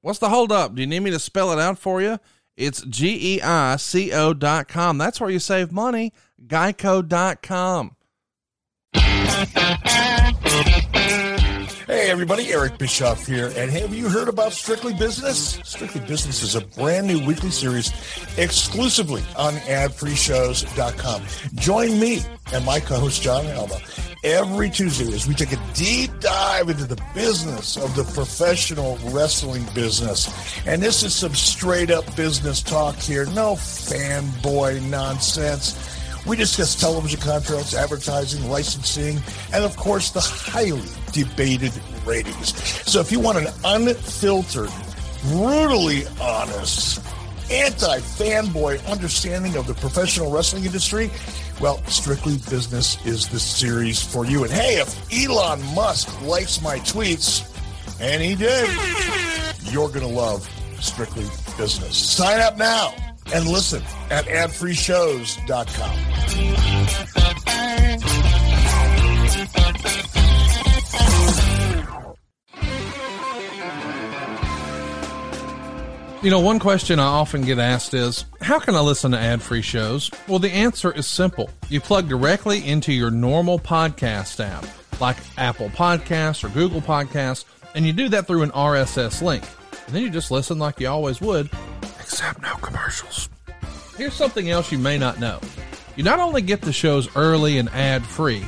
What's the holdup? Do you need me to spell it out for you? It's G E I C O dot com. That's where you save money. Geico dot com. Hey everybody, Eric Bischoff here, and have you heard about Strictly Business? Strictly Business is a brand new weekly series exclusively on adfreeshows.com. Join me and my co-host John Alba every Tuesday as we take a deep dive into the business of the professional wrestling business. And this is some straight up business talk here, no fanboy nonsense. We discuss television contracts, advertising, licensing, and of course the highly debated ratings. So if you want an unfiltered, brutally honest, anti fanboy understanding of the professional wrestling industry, well, Strictly Business is the series for you. And hey, if Elon Musk likes my tweets, and he did, you're going to love Strictly Business. Sign up now and listen at adfreeshows.com. You know, one question I often get asked is, how can I listen to ad free shows? Well, the answer is simple. You plug directly into your normal podcast app, like Apple Podcasts or Google Podcasts, and you do that through an RSS link. And then you just listen like you always would, except no commercials. Here's something else you may not know. You not only get the shows early and ad free,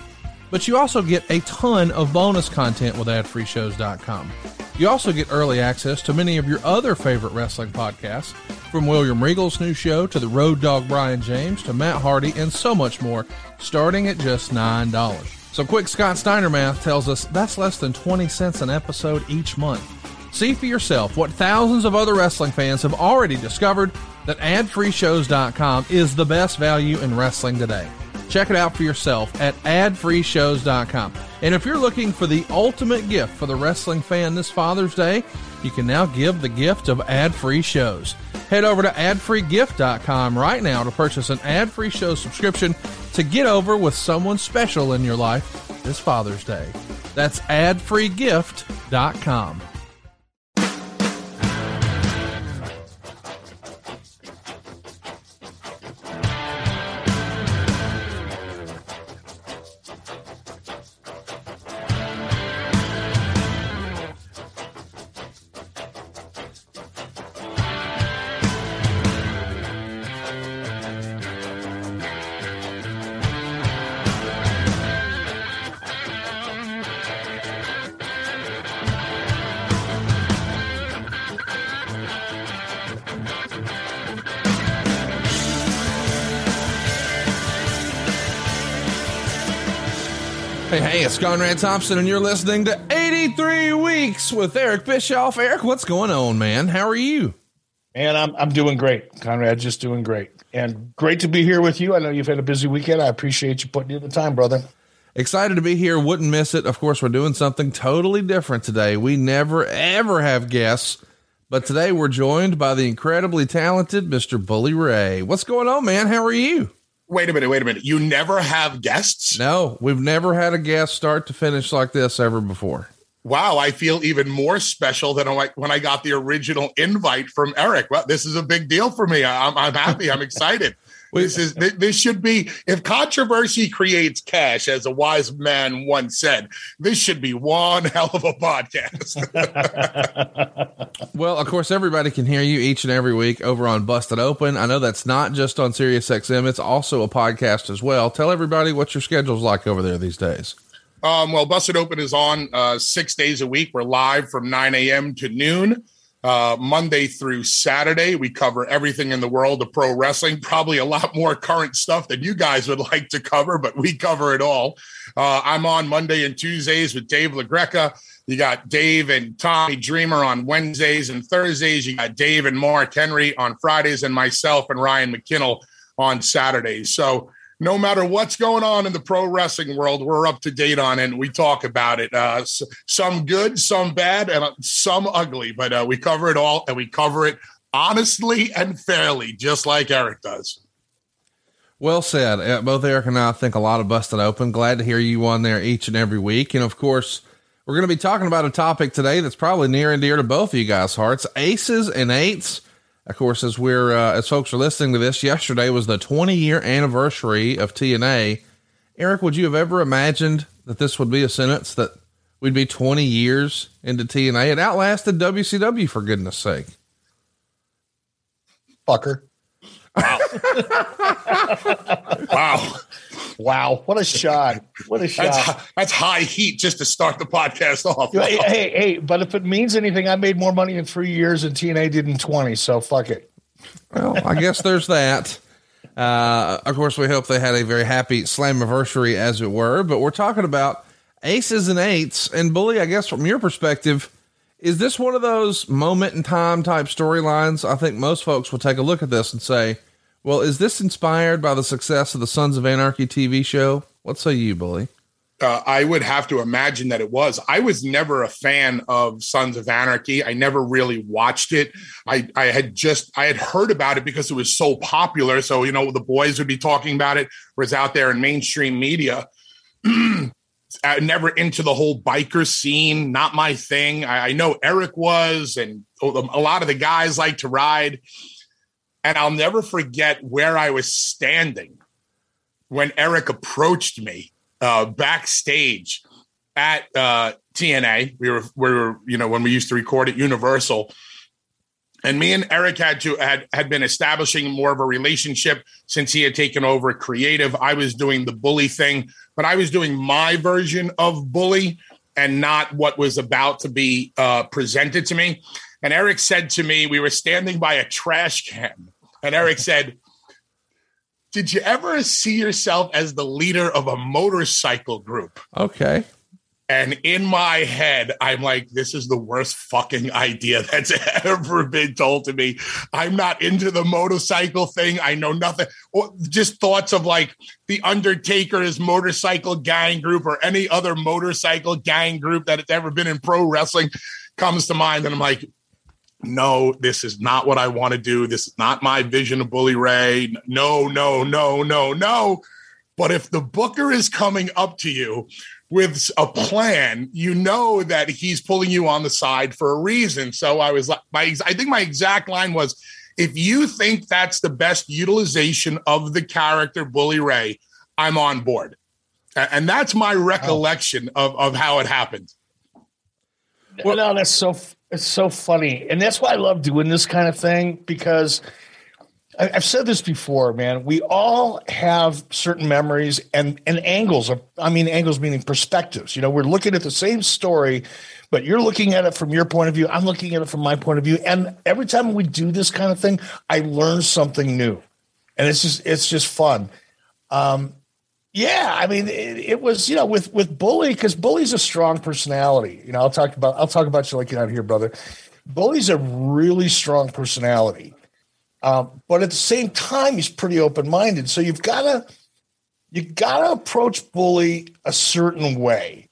but you also get a ton of bonus content with adfreeshows.com. You also get early access to many of your other favorite wrestling podcasts, from William Regal's new show to the Road Dog Brian James to Matt Hardy and so much more, starting at just $9. So quick Scott Steiner math tells us that's less than 20 cents an episode each month. See for yourself what thousands of other wrestling fans have already discovered that adfreeshows.com is the best value in wrestling today. Check it out for yourself at adfreeshows.com. And if you're looking for the ultimate gift for the wrestling fan this Father's Day, you can now give the gift of ad-free shows. Head over to adfreegift.com right now to purchase an ad-free show subscription to get over with someone special in your life this Father's Day. That's adfreegift.com. Hey, it's Conrad Thompson, and you're listening to 83 Weeks with Eric Bischoff. Eric, what's going on, man? How are you? Man, I'm I'm doing great, Conrad. Just doing great, and great to be here with you. I know you've had a busy weekend. I appreciate you putting in the time, brother. Excited to be here. Wouldn't miss it. Of course, we're doing something totally different today. We never, ever have guests, but today we're joined by the incredibly talented Mr. Bully Ray. What's going on, man? How are you? Wait a minute, wait a minute. You never have guests? No, we've never had a guest start to finish like this ever before. Wow, I feel even more special than I- when I got the original invite from Eric. Well, this is a big deal for me. I'm, I'm happy. I'm excited. This is this should be if controversy creates cash, as a wise man once said. This should be one hell of a podcast. Well, of course, everybody can hear you each and every week over on Busted Open. I know that's not just on SiriusXM; it's also a podcast as well. Tell everybody what your schedule's like over there these days. Um, well, Busted Open is on uh, six days a week. We're live from 9 a.m. to noon. Uh, Monday through Saturday. We cover everything in the world of pro wrestling, probably a lot more current stuff than you guys would like to cover, but we cover it all. Uh, I'm on Monday and Tuesdays with Dave LaGreca. You got Dave and Tommy Dreamer on Wednesdays and Thursdays. You got Dave and Mark Henry on Fridays, and myself and Ryan McKinnell on Saturdays. So no matter what's going on in the pro wrestling world, we're up to date on it. And we talk about it. Uh, some good, some bad, and uh, some ugly, but uh, we cover it all and we cover it honestly and fairly, just like Eric does. Well said. Uh, both Eric and I think a lot of Busted Open. Glad to hear you on there each and every week. And of course, we're going to be talking about a topic today that's probably near and dear to both of you guys' hearts aces and eights of course, as we're uh, as folks are listening to this, yesterday was the 20 year anniversary of TNA. Eric, would you have ever imagined that this would be a sentence that we'd be 20 years into TNA? It outlasted WCW for goodness sake. Fucker. Wow. wow. Wow, what a shot! What a shot! That's, that's, high heat just to start the podcast off. Hey, hey, hey, but if it means anything, I made more money in three years than TNA did in twenty. So fuck it. Well, I guess there's that. Uh, of course, we hope they had a very happy Slammiversary, as it were. But we're talking about aces and eights, and bully. I guess from your perspective, is this one of those moment in time type storylines? I think most folks will take a look at this and say well, is this inspired by the success of the Sons of Anarchy TV show? What say you, Bully? Uh, I would have to imagine that it was. I was never a fan of Sons of Anarchy. I never really watched it. I, I had just I had heard about it because it was so popular. So you know the boys would be talking about it. Was out there in mainstream media. never into the whole biker scene. Not my thing. I, I know Eric was, and a lot of the guys like to ride. And I'll never forget where I was standing when Eric approached me uh, backstage at uh, TNA. We were, we were, you know, when we used to record at Universal. And me and Eric had to had had been establishing more of a relationship since he had taken over creative. I was doing the bully thing, but I was doing my version of bully and not what was about to be uh, presented to me. And Eric said to me, we were standing by a trash can, and Eric said, Did you ever see yourself as the leader of a motorcycle group? Okay. And in my head, I'm like, this is the worst fucking idea that's ever been told to me. I'm not into the motorcycle thing. I know nothing. Or just thoughts of like the Undertaker's motorcycle gang group or any other motorcycle gang group that has ever been in pro wrestling comes to mind. And I'm like, no, this is not what I want to do. This is not my vision of Bully Ray. No, no, no, no, no. But if the booker is coming up to you with a plan, you know that he's pulling you on the side for a reason. So I was like, my, I think my exact line was, if you think that's the best utilization of the character Bully Ray, I'm on board. And that's my recollection oh. of, of how it happened. Well, no, that's so it's so funny, and that's why I love doing this kind of thing because I, have said this before, man. We all have certain memories and and angles. Of, I mean, angles meaning perspectives. You know, we're looking at the same story, but you're looking at it from your point of view. I'm looking at it from my point of view, and every time we do this kind of thing, I learn something new, and it's just it's just fun. Um, yeah, I mean, it, it, was you know with with bully because bully's a strong personality. You know, I'll talk about I'll talk about you like you're not here, brother. Bully's a really strong personality, um, but at the same time, he's pretty open minded. So you've got to you got to approach bully a certain way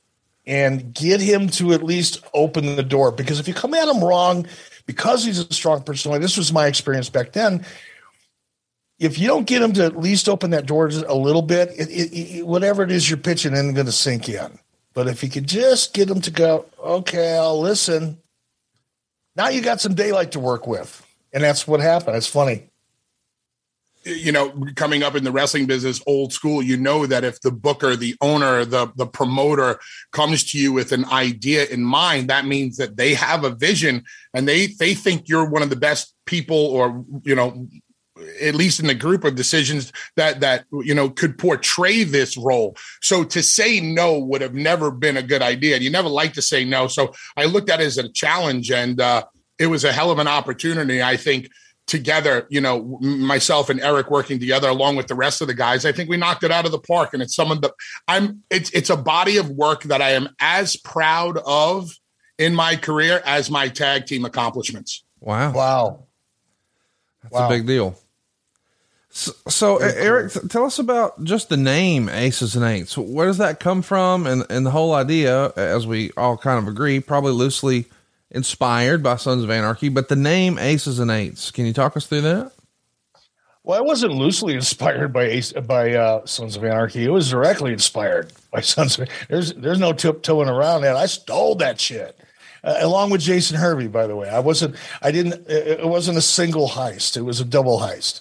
and get him to at least open the door. Because if you come at him wrong, because he's a strong personality, this was my experience back then if you don't get them to at least open that door a little bit, it, it, it, whatever it is you're pitching isn't going to sink in. But if you could just get them to go, okay, I'll listen. Now you got some daylight to work with, and that's what happened. It's funny. You know, coming up in the wrestling business, old school, you know that if the booker, the owner, the the promoter comes to you with an idea in mind, that means that they have a vision and they they think you're one of the best people or you know at least in the group of decisions that that you know could portray this role so to say no would have never been a good idea you never like to say no so i looked at it as a challenge and uh it was a hell of an opportunity. I think together, you know, myself and Eric working together along with the rest of the guys, I think we knocked it out of the park. And it's someone that I'm, it's, it's a body of work that I am as proud of in my career as my tag team accomplishments. Wow. Wow. That's wow. a big deal. So, so Eric, tell us about just the name Aces and Eights. Where does that come from? And, and the whole idea, as we all kind of agree, probably loosely inspired by Sons of Anarchy, but the name Aces and Eights. Can you talk us through that? Well, I wasn't loosely inspired by Ace, by uh, Sons of Anarchy. It was directly inspired by Sons of. There's there's no tiptoeing around that. I stole that shit. Uh, along with Jason Hervey, by the way. I wasn't. I didn't. It wasn't a single heist. It was a double heist.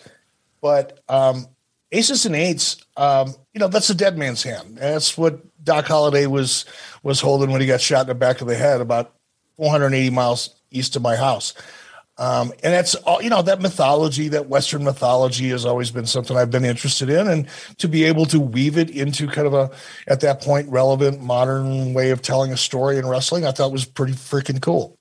But um, aces and eights, um, you know, that's a dead man's hand. That's what Doc Holliday was was holding when he got shot in the back of the head about 480 miles east of my house. Um, and that's all, you know, that mythology, that Western mythology has always been something I've been interested in. And to be able to weave it into kind of a, at that point, relevant modern way of telling a story in wrestling, I thought was pretty freaking cool.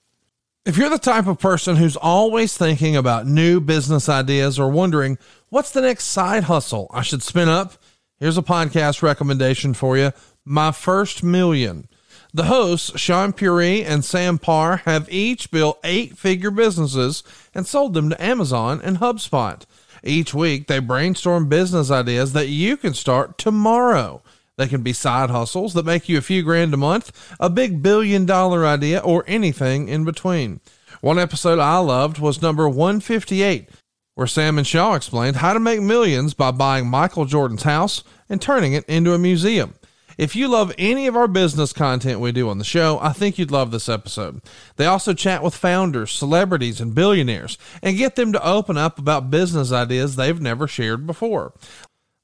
If you're the type of person who's always thinking about new business ideas or wondering what's the next side hustle I should spin up, here's a podcast recommendation for you My First Million. The hosts, Shaan Puri and Sam Parr, have each built eight figure businesses and sold them to Amazon and HubSpot. Each week, they brainstorm business ideas that you can start tomorrow. They can be side hustles that make you a few grand a month, a big billion dollar idea, or anything in between. One episode I loved was number 158, where Sam and Shaw explained how to make millions by buying Michael Jordan's house and turning it into a museum. If you love any of our business content we do on the show, I think you'd love this episode. They also chat with founders, celebrities, and billionaires and get them to open up about business ideas they've never shared before.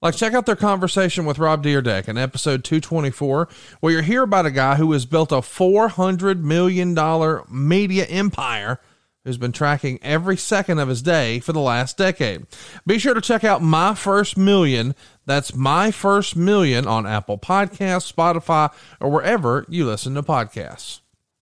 Like, check out their conversation with Rob Dyrdek in episode 224, where you hear about a guy who has built a $400 million media empire who's been tracking every second of his day for the last decade. Be sure to check out My First Million. That's My First Million on Apple Podcasts, Spotify, or wherever you listen to podcasts.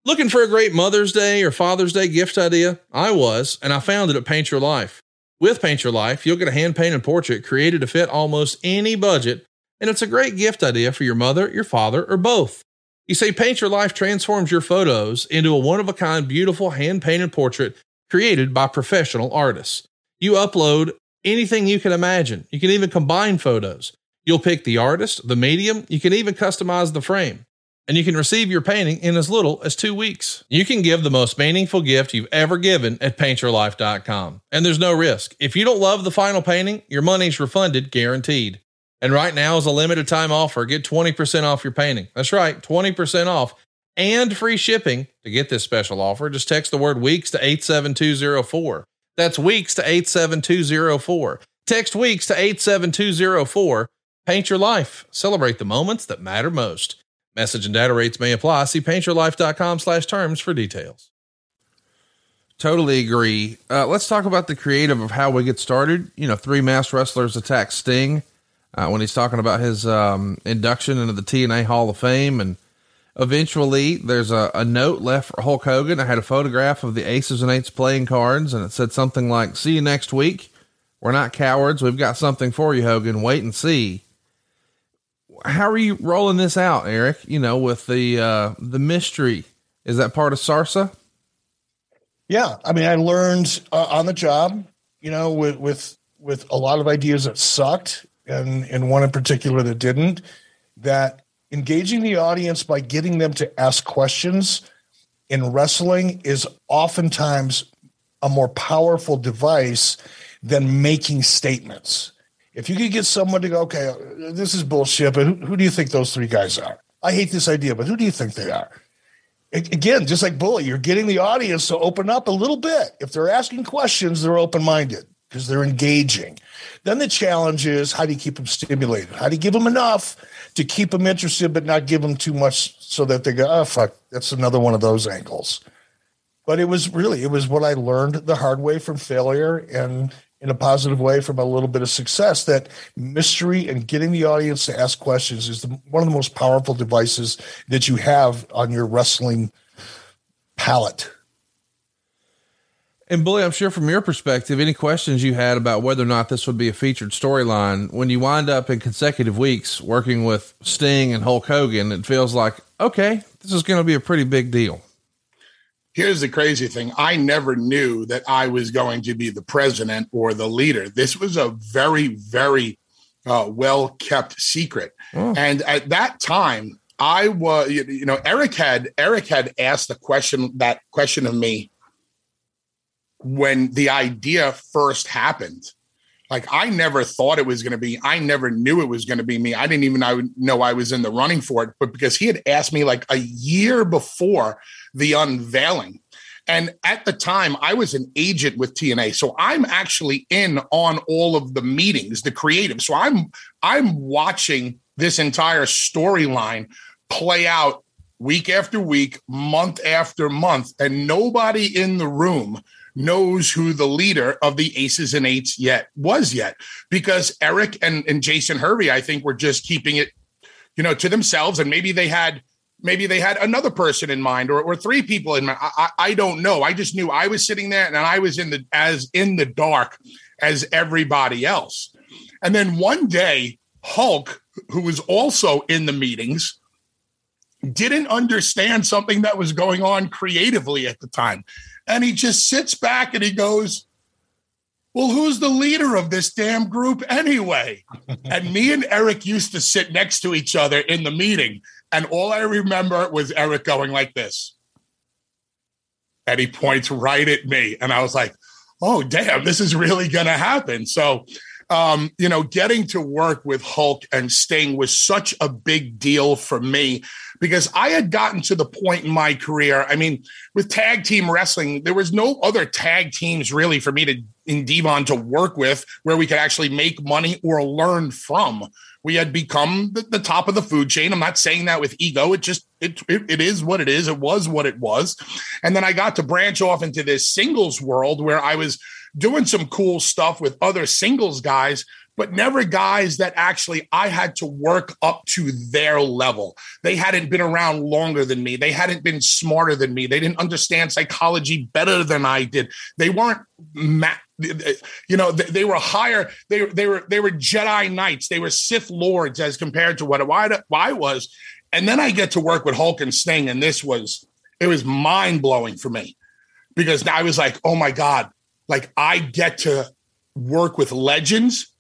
Looking for a great Mother's Day or Father's Day gift idea? I was, and I found it at Paint Your Life. With Paint Your Life, you'll get a hand painted portrait created to fit almost any budget, and it's a great gift idea for your mother, your father, or both. You say Paint Your Life transforms your photos into a one of a kind, beautiful hand painted portrait created by professional artists. You upload anything you can imagine. You can even combine photos. You'll pick the artist, the medium, you can even customize the frame. And you can receive your painting in as little as two weeks. You can give the most meaningful gift you've ever given at paintyourlife.com. And there's no risk. If you don't love the final painting, your money's refunded guaranteed. And right now is a limited time offer. Get 20% off your painting. That's right, 20% off and free shipping. To get this special offer, just text the word weeks to 87204. That's weeks to 87204. Text weeks to 87204. Paint your life. Celebrate the moments that matter most. Message and data rates may apply. See paintyourlife.com slash terms for details. Totally agree. Uh, let's talk about the creative of how we get started. You know, three masked wrestlers attack Sting uh, when he's talking about his um, induction into the TNA Hall of Fame. And eventually, there's a, a, note left for Hulk Hogan. I had a photograph of the Aces and Eights playing cards, and it said something like, See you next week. We're not cowards. We've got something for you, Hogan. Wait and see. How are you rolling this out, Eric? You know, with the uh, the mystery. Is that part of SARSA? Yeah, I mean, I learned uh, on the job. You know, with with with a lot of ideas that sucked, and, and one in particular that didn't, that engaging the audience by getting them to ask questions in wrestling is oftentimes a more powerful device than making statements. If you could get someone to go, okay, this is bullshit, but who, who do you think those three guys are? I hate this idea, but who do you think they are? Again, just like Bully, you're getting the audience to open up a little bit. If they're asking questions, they're open minded because they're engaging. Then the challenge is how do you keep them stimulated? How do you give them enough to keep them interested, but not give them too much so that they go, oh, fuck, that's another one of those angles. But it was really, it was what I learned the hard way from failure and in a positive way from a little bit of success that mystery and getting the audience to ask questions is the, one of the most powerful devices that you have on your wrestling palette And Bully, I'm sure from your perspective, any questions you had about whether or not this would be a featured storyline, when you wind up in consecutive weeks working with Sting and Hulk Hogan, it feels like, okay, this is going to be a pretty big deal. Here's the crazy thing. I never knew that I was going to be the president or the leader. This was a very, very uh, well kept secret. Oh. And at that time, I was, you know, Eric had Eric had asked the question that question of me when the idea first happened. Like I never thought it was going to be. I never knew it was going to be me. I didn't even know I was in the running for it. But because he had asked me like a year before the unveiling, and at the time, I was an agent with TNA, so I'm actually in on all of the meetings, the creative. So I'm I'm watching this entire storyline play out week after week, month after month, and nobody in the room knows who the leader of the aces and eights yet was yet because Eric and, and Jason Hervey, I think, were just keeping it, you know, to themselves. And maybe they had maybe they had another person in mind or, or three people in mind. I, I don't know. I just knew I was sitting there and I was in the as in the dark as everybody else. And then one day, Hulk, who was also in the meetings, didn't understand something that was going on creatively at the time. And he just sits back and he goes, Well, who's the leader of this damn group anyway? and me and Eric used to sit next to each other in the meeting. And all I remember was Eric going like this. And he points right at me. And I was like, oh, damn, this is really going to happen. So, um, you know, getting to work with Hulk and Sting was such a big deal for me because I had gotten to the point in my career. I mean, with tag team wrestling, there was no other tag teams really for me to in Devon to work with where we could actually make money or learn from. We had become the, the top of the food chain. I'm not saying that with ego. It just it, it it is what it is. It was what it was. And then I got to branch off into this singles world where I was doing some cool stuff with other singles guys but never guys that actually I had to work up to their level. They hadn't been around longer than me. They hadn't been smarter than me. They didn't understand psychology better than I did. They weren't you know they, were higher they, they were they were jedi knights they were sith lords as compared to what I was and then i get to work with hulk and sting and this was it was mind-blowing for me because i was like oh my god like i get to work with legends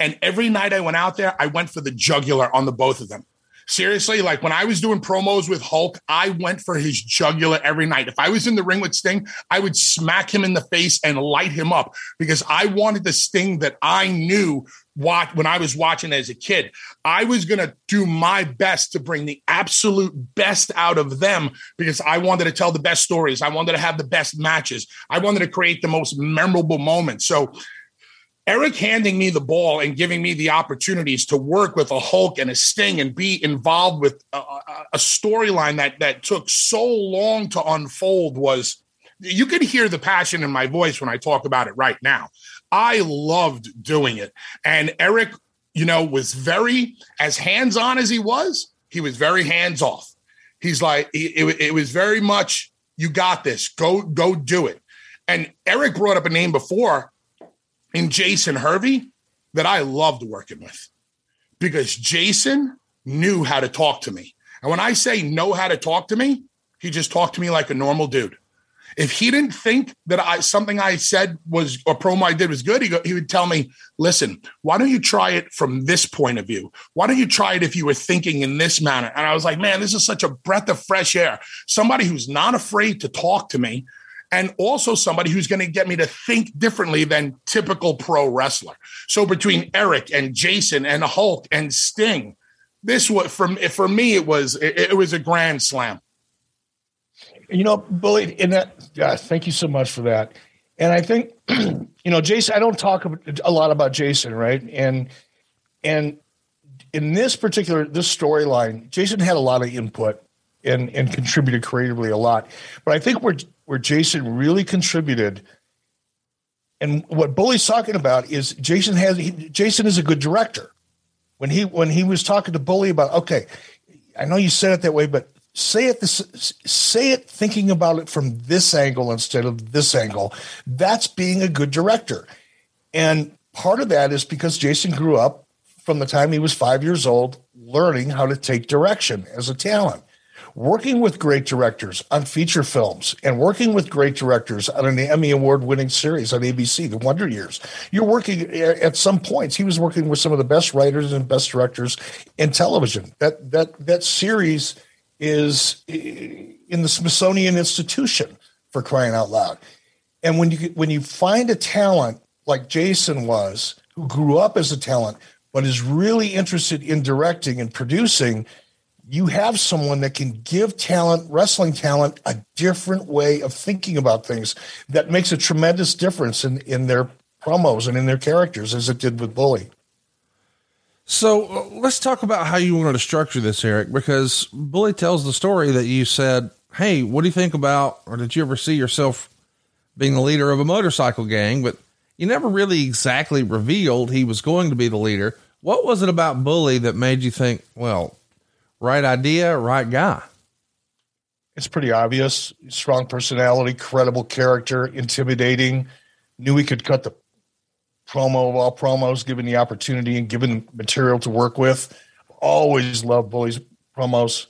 and every night I went out there, I went for the jugular on the both of them. Seriously, like when I was doing promos with Hulk, I went for his jugular every night. If I was in the ring with Sting, I would smack him in the face and light him up because I wanted the Sting that I knew what when I was watching as a kid. I was going to do my best to bring the absolute best out of them because I wanted to tell the best stories. I wanted to have the best matches. I wanted to create the most memorable moments. So Eric handing me the ball and giving me the opportunities to work with a Hulk and a Sting and be involved with a, a storyline that that took so long to unfold was you can hear the passion in my voice when I talk about it right now. I loved doing it. And Eric, you know, was very as hands-on as he was, he was very hands-off. He's like it, it was very much you got this. Go go do it. And Eric brought up a name before in Jason Hervey that I loved working with because Jason knew how to talk to me. And when I say know how to talk to me, he just talked to me like a normal dude. If he didn't think that I something I said was or promo I did was good, he, go, he would tell me, "Listen, why don't you try it from this point of view? Why don't you try it if you were thinking in this manner?" And I was like, "Man, this is such a breath of fresh air. Somebody who's not afraid to talk to me and also somebody who's going to get me to think differently than typical pro wrestler. So between Eric and Jason and Hulk and Sting, this was for for me it was it, it was a grand slam. You know, Bully, in that, yeah, thank you so much for that. And I think, you know, Jason, I don't talk a lot about Jason, right? And and in this particular this storyline, Jason had a lot of input and and contributed creatively a lot. But I think where where Jason really contributed, and what Bully's talking about is Jason has he, Jason is a good director. When he when he was talking to Bully about okay, I know you said it that way, but say it this say it thinking about it from this angle instead of this angle that's being a good director and part of that is because jason grew up from the time he was five years old learning how to take direction as a talent working with great directors on feature films and working with great directors on an Emmy award winning series on ABC, The Wonder Years. You're working at some points. He was working with some of the best writers and best directors in television. That that that series is eh, in the Smithsonian Institution for crying out loud. And when you when you find a talent like Jason was, who grew up as a talent but is really interested in directing and producing, you have someone that can give talent, wrestling talent, a different way of thinking about things that makes a tremendous difference in, in their promos and in their characters, as it did with Bully. So uh, let's talk about how you wanted to structure this, Eric, because Bully tells the story that you said, Hey, what do you think about, or did you ever see yourself being the leader of a motorcycle gang? But you never really exactly revealed he was going to be the leader. What was it about Bully that made you think, well, right idea, right guy? It's pretty obvious. Strong personality, credible character, intimidating, knew he could cut the promo of all promos, given the opportunity and given material to work with. Always love Bully's promos.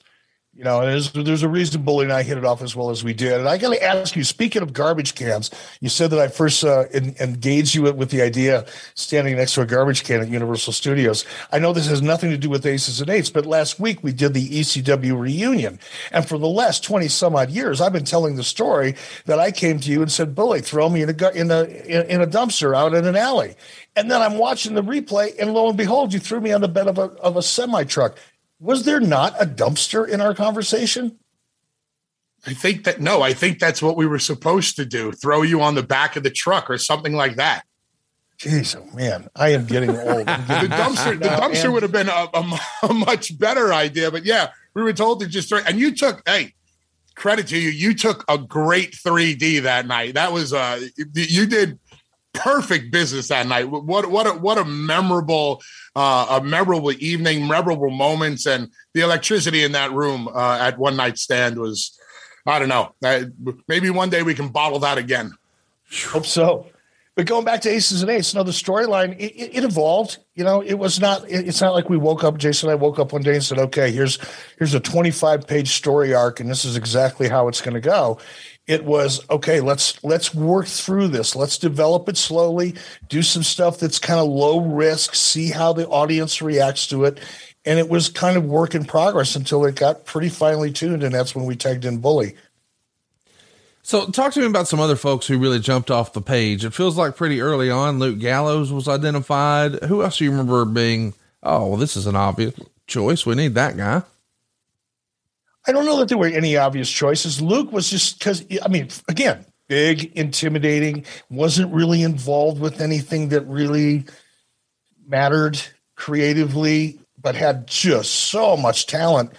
You know, there's there's a reason Bully and I hit it off as well as we did. And I got to ask you, speaking of garbage cans, you said that I first uh, in, engaged you with the idea standing next to a garbage can at Universal Studios. I know this has nothing to do with Aces and Eights, but last week we did the ECW reunion, and for the last twenty some odd years, I've been telling the story that I came to you and said, "Bully, throw me in a in a in a dumpster out in an alley." And then I'm watching the replay, and lo and behold, you threw me on the bed of a of a semi truck was there not a dumpster in our conversation? I think that no, I think that's what we were supposed to do throw you on the back of the truck or something like that. Jeez, oh man, I am getting old. The dumpster, the dumpster would have been a, a, a, much better idea, but yeah, we were told to just throw. And you took, hey, credit to you, you took a great 3D that night. That was uh, you did perfect business that night. What what a, what a memorable uh, a memorable evening, memorable moments, and the electricity in that room uh, at one night stand was I don't know. Maybe one day we can bottle that again. Hope so. But going back to Aces and know, the storyline it, it, evolved. You know, it was not. It, it's not like we woke up. Jason and I woke up one day and said, "Okay, here's here's a 25 page story arc, and this is exactly how it's going to go." It was okay let's let's work through this. Let's develop it slowly do some stuff that's kind of low risk see how the audience reacts to it. And it was kind of work in progress until it got pretty finely tuned and that's when we tagged in bully. So talk to me about some other folks who really jumped off the page. It feels like pretty early on luke gallows was identified. Who else do you remember being oh well this is an obvious choice. We need that guy I don't know that there were any obvious choices. Luke was just because, I mean, again, big, intimidating, wasn't really involved with anything that really mattered creatively, but had just so much talent.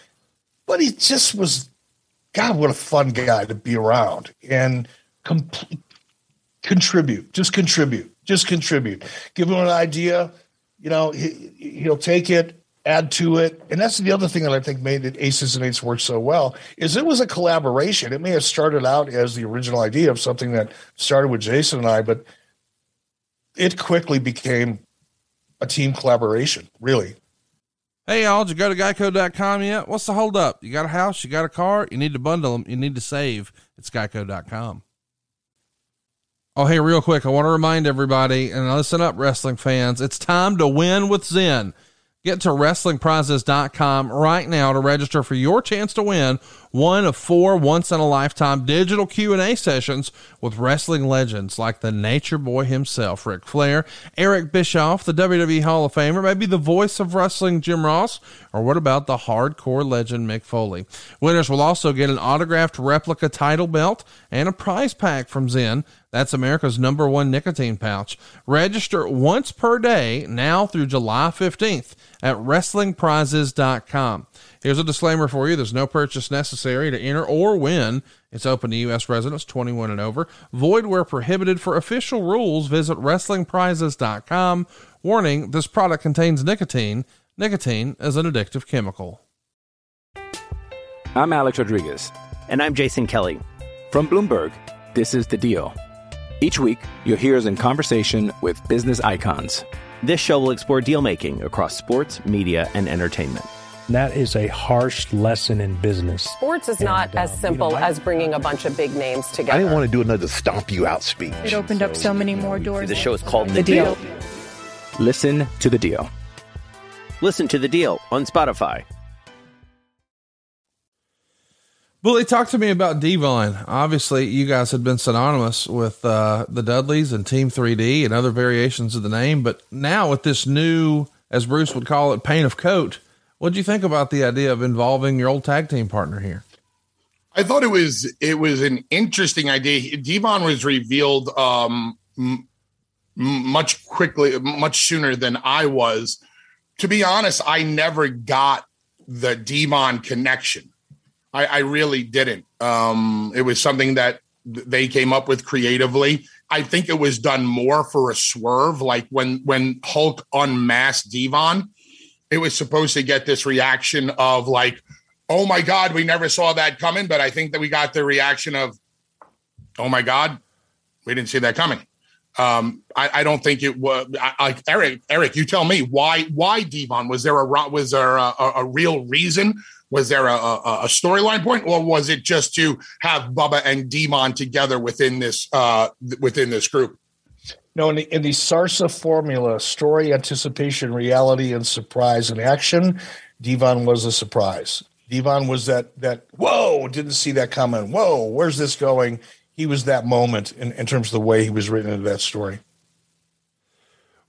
But he just was, God, what a fun guy to be around and complete, contribute, just contribute, just contribute. Give him an idea, you know, he, he'll take it add to it. And that's the other thing that I think made it Aces and Eights work so well is it was a collaboration. It may have started out as the original idea of something that started with Jason and I, but it quickly became a team collaboration, really. Hey, y'all, did you go to geico.com yet? What's the holdup? You got a house, you got a car, you need to bundle them, you need to save. It's geico.com. Oh, hey, real quick, I want to remind everybody and listen up, wrestling fans. It's time to win with ZYN. Get to wrestlingprizes.com right now to register for your chance to win one of four once in a lifetime digital Q&A sessions with wrestling legends like the nature boy himself, Ric Flair, Eric Bischoff, the WWE Hall of Famer, maybe the voice of wrestling Jim Ross, or what about the hardcore legend Mick Foley? Winners will also get an autographed replica title belt and a prize pack from ZYN that's America's number one nicotine pouch. Register once per day now through July 15th at WrestlingPrizes.com. Here's a disclaimer for you there's no purchase necessary to enter or win. It's open to U.S. residents 21 and over. Void where prohibited for official rules. Visit WrestlingPrizes.com. Warning this product contains nicotine. Nicotine is an addictive chemical. I'm Alex Rodriguez. And I'm Jason Kelly. From Bloomberg, this is The Deal. Each week, you'll hear us in conversation with business icons. This show will explore deal making across sports, media, and entertainment. That is a harsh lesson in business. Sports is not And, uh, as you simple know, I- as bringing a bunch of big names together. I didn't want to do another stomp you out speech. It opened up so many more doors. The show is called The Deal. Listen to The Deal. Listen to The Deal on Spotify. Bully, talk to me about Devon. Obviously, you guys had been synonymous with uh, the Dudleys and Team 3D and other variations of the name, but now with this new, as Bruce would call it, paint of coat, what do you think about the idea of involving your old tag team partner here? I thought it was it was an interesting idea. Devon was revealed um, m- much quickly, much sooner than I was. To be honest, I never got the Devon connection. I, I really didn't. Um, it was something that they came up with creatively. I think it was done more for a swerve, like when when Hulk unmasked Devon. It was supposed to get this reaction of like, oh my god we never saw that coming. But i think that we got the reaction of oh my god we didn't see that coming. Um i, I don't think it was like eric eric you tell me why why devon? Was there a was there a, a, a real reason? Was there a, a, storyline point? Or was it just to have bubba and devon together within this uh within this group No, in the, in the SARSA formula, story, anticipation, reality, and surprise and action, Devon was a surprise. Devon was that that whoa, didn't see that coming. Whoa, where's this going? He was that moment in, in terms of the way he was written into that story.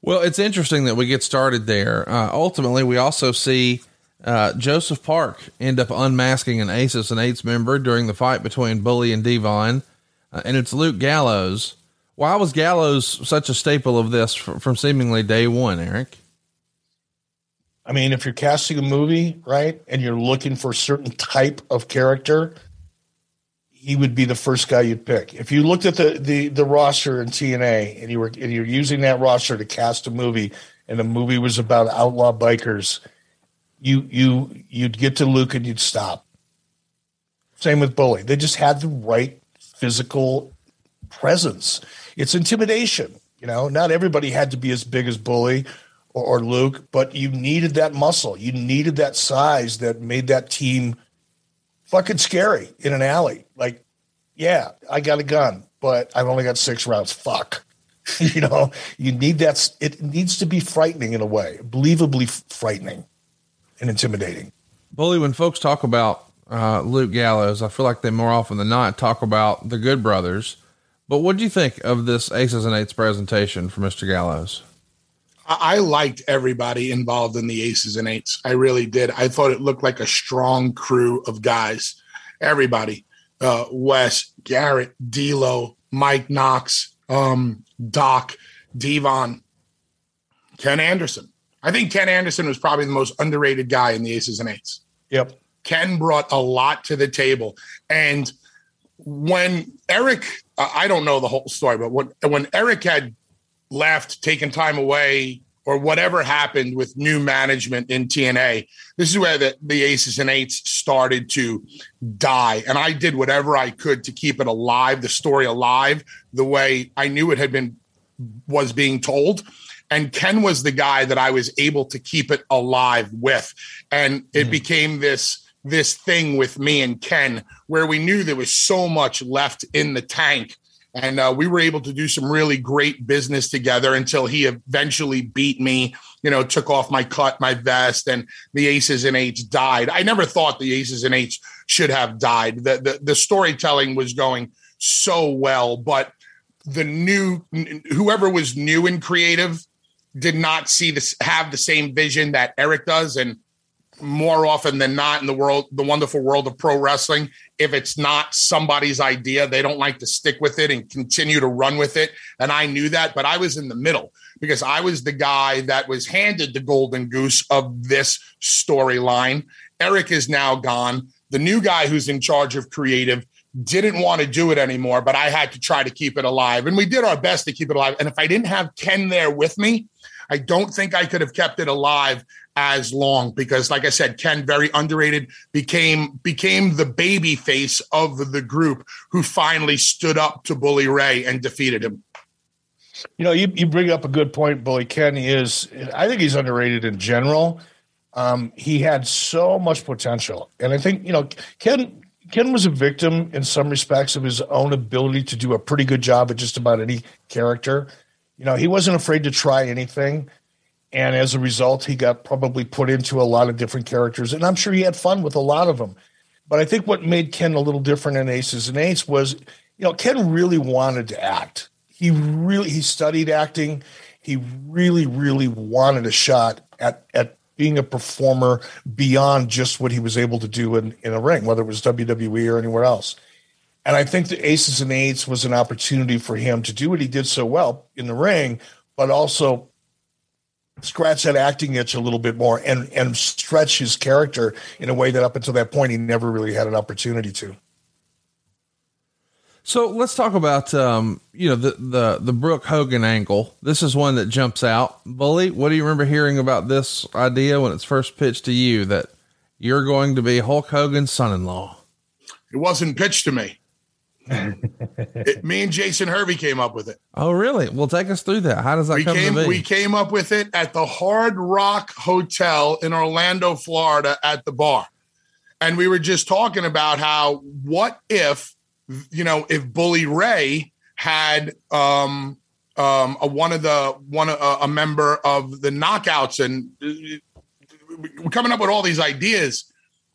Well, it's interesting that we get started there. Uh, ultimately, we also see uh, Joseph Park end up unmasking an Aces and Eights member during the fight between Bully and Devon, uh, and it's Luke Gallows. Why was Gallows such a staple of this from, from seemingly day one, Eric? I mean, if you're casting a movie, right, and you're looking for a certain type of character, he would be the first guy you'd pick. If you looked at the the, the roster in TNA and you were and you're using that roster to cast a movie, and the movie was about outlaw bikers, you you you'd get to Luke and you'd stop. Same with Bully. They just had the right physical presence. It's intimidation. You know, not everybody had to be as big as Bully or, or Luke, but you needed that muscle. You needed that size that made that team fucking scary in an alley. Like, yeah, I got a gun, but I've only got six rounds. Fuck. you know, you need that. It needs to be frightening in a way, believably frightening and intimidating. Bully, when folks talk about uh, Luke Gallows, I feel like they more often than not talk about the Good Brothers. But what do you think of this Aces and Eights presentation for Mr. Gallows? I I liked everybody involved in the aces and eights. I really did. I thought it looked like a strong crew of guys. Everybody, uh, Wes, Garett, D'Lo, Mike Knox, um, Doc, Devon, Ken Anderson. I think Ken Anderson was probably the most underrated guy in the aces and eights. Yep. Ken brought a lot to the table. And when Eric, I don't know the whole story, but when, when Eric had left, taken time away, or whatever happened with new management in TNA, this is where the, the Aces and Eights started to die. And I did whatever I could to keep it alive, the story alive, the way I knew it had been was being told. And Ken was the guy that I was able to keep it alive with. And it hmm. became this this thing with me and Ken where we knew there was so much left in the tank. And uh, we were able to do some really great business together until he eventually beat me, you know, took off my cut, my vest, and the aces and eights died. I never thought the aces and eights should have died. The, the, the storytelling was going so well, but the new, whoever was new and creative did not see this, have the same vision that Eric does. And more often than not in the world, the wonderful world of pro wrestling, if it's not somebody's idea, they don't like to stick with it and continue to run with it. And I knew that, but I was in the middle because I was the guy that was handed the golden goose of this storyline. Eric is now gone. The new guy who's in charge of creative didn't want to do it anymore, but I had to try to keep it alive. And we did our best to keep it alive. And if I didn't have Ken there with me, I don't think I could have kept it alive as long because like I said Ken very underrated became became the baby face of the group who finally stood up to Bully Ray and defeated him. You know, you, you bring up a good point, Bully. Ken is, I think he's underrated in general. Um, he had so much potential. And I think, you know, Ken Ken was a victim in some respects of his own ability to do a pretty good job at just about any character. You know, he wasn't afraid to try anything. And as a result, he got probably put into a lot of different characters. And I'm sure he had fun with a lot of them. But I think what made Ken a little different in Aces and Eights was, you know, Ken really wanted to act. He really he studied acting. He really, really wanted a shot at at being a performer beyond just what he was able to do in, in a ring, whether it was WWE or anywhere else. And I think the Aces and Eights was an opportunity for him to do what he did so well in the ring, but also scratch that acting itch a little bit more and and stretch his character in a way that up until that point he never really had an opportunity to. So let's talk about um, you know the the the Brooke Hogan angle. This is one that jumps out. Bully, what do you remember hearing about this idea when it's first pitched to you that you're going to be Hulk Hogan's son-in-law? It wasn't pitched to me. It, me and Jason Hervey came up with it. Oh, really? Well, take us through that. How does that we come came, to be? We came up with it at the Hard Rock Hotel in Orlando, Florida, at the bar, and we were just talking about how what if you know, if Bully Ray had um, um, a, one of the one a, a member of the knockouts, and we're uh, coming up with all these ideas,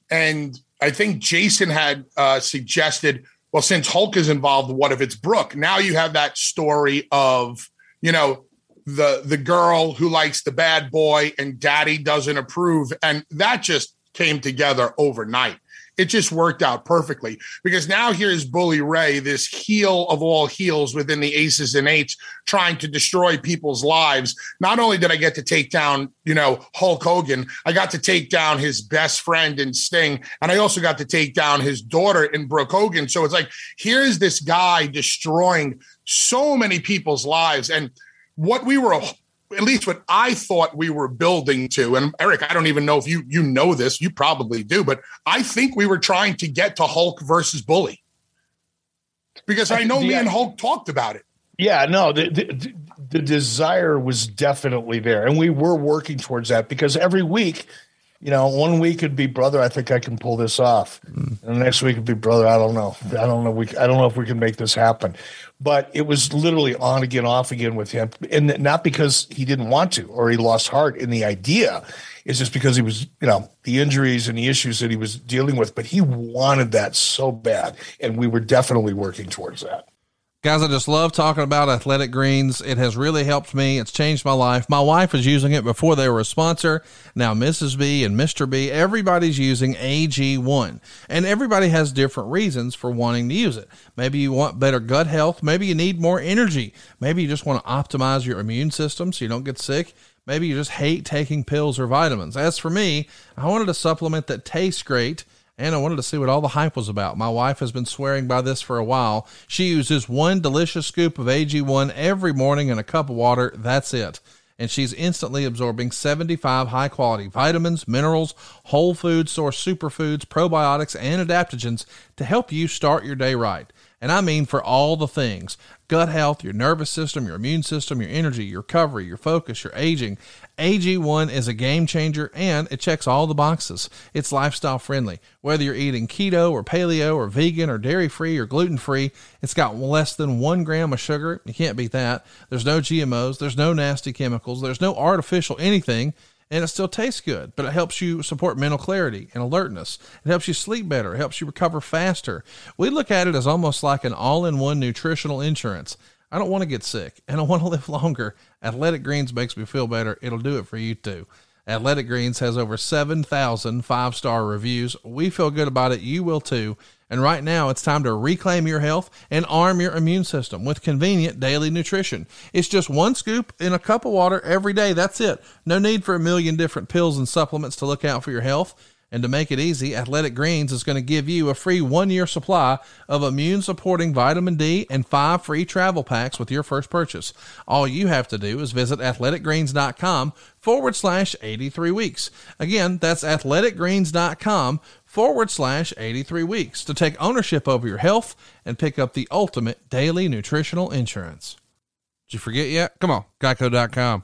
and I think Jason had uh, suggested, well, since Hulk is involved, what if it's Brooke? Now you have that story of you know the the girl who likes the bad boy and daddy doesn't approve and that just came together overnight it just worked out perfectly because now here's Bully Ray, this heel of all heels within the aces and eights, trying to destroy people's lives. Not only did I get to take down, you know, Hulk Hogan, I got to take down his best friend in Sting, and I also got to take down his daughter in Brooke Hogan. So it's like, here's this guy destroying so many people's lives. And what we were at least what I thought we were building to. And Eric, I don't even know if you you know this. You probably do, but I think we were trying to get to Hulk versus Bully because I know me and Hulk talked about it. Yeah, no, the, the, the desire was definitely there, and we were working towards that because every week you know, one week could be brother. I think I can pull this off. Mm. And the next week could be brother. I don't know. I don't know. We I don't know if we can make this happen. But it was literally on again, off again with him, and not because he didn't want to or he lost heart in the idea. It's just because he was, you know, the injuries and the issues that he was dealing with. But he wanted that so bad, and we were definitely working towards that. Guys, I just love talking about athletic greens. It has really helped me. It's changed my life. My wife was using it before they were a sponsor. Now Mrs. B and Mr. B, everybody's using AG1. And everybody has different reasons for wanting to use it. Maybe you want better gut health. Maybe you need more energy. Maybe you just want to optimize your immune system so you don't get sick. Maybe you just hate taking pills or vitamins. As for me, I wanted a supplement that tastes great and I wanted to see what all the hype was about. My wife has been swearing by this for a while. She uses one delicious scoop of AG1 every morning in a cup of water. That's it. And she's instantly absorbing 75 high quality vitamins, minerals, whole food source superfoods, probiotics, and adaptogens to help you start your day right. And I mean for all the things gut health, your nervous system, your immune system, your energy, your recovery, your focus, your aging. AG1 is a game changer and it checks all the boxes. It's lifestyle friendly. Whether you're eating keto or paleo or vegan or dairy free or gluten free, it's got less than one gram of sugar. You can't beat that. There's no GMOs, there's no nasty chemicals, there's no artificial anything and it still tastes good, but it helps you support mental clarity and alertness. It helps you sleep better. It helps you recover faster. We look at it as almost like an all in one nutritional insurance. I don't want to get sick and I want to live longer. Athletic Greens makes me feel better. It'll do it for you too. Athletic Greens has over 7,000 five star reviews. We feel good about it. You will too. And right now, it's time to reclaim your health and arm your immune system with convenient daily nutrition. It's just one scoop in a cup of water every day. That's it. No need for a million different pills and supplements to look out for your health. And to make it easy, Athletic Greens is going to give you a free one year supply of immune supporting vitamin D and five free travel packs with your first purchase. All you have to do is visit athleticgreens.com forward slash 83 weeks. Again, that's athleticgreens.com forward slash 83 weeks to take ownership over your health and pick up the ultimate daily nutritional insurance. Did you forget yet? Come on, geico.com.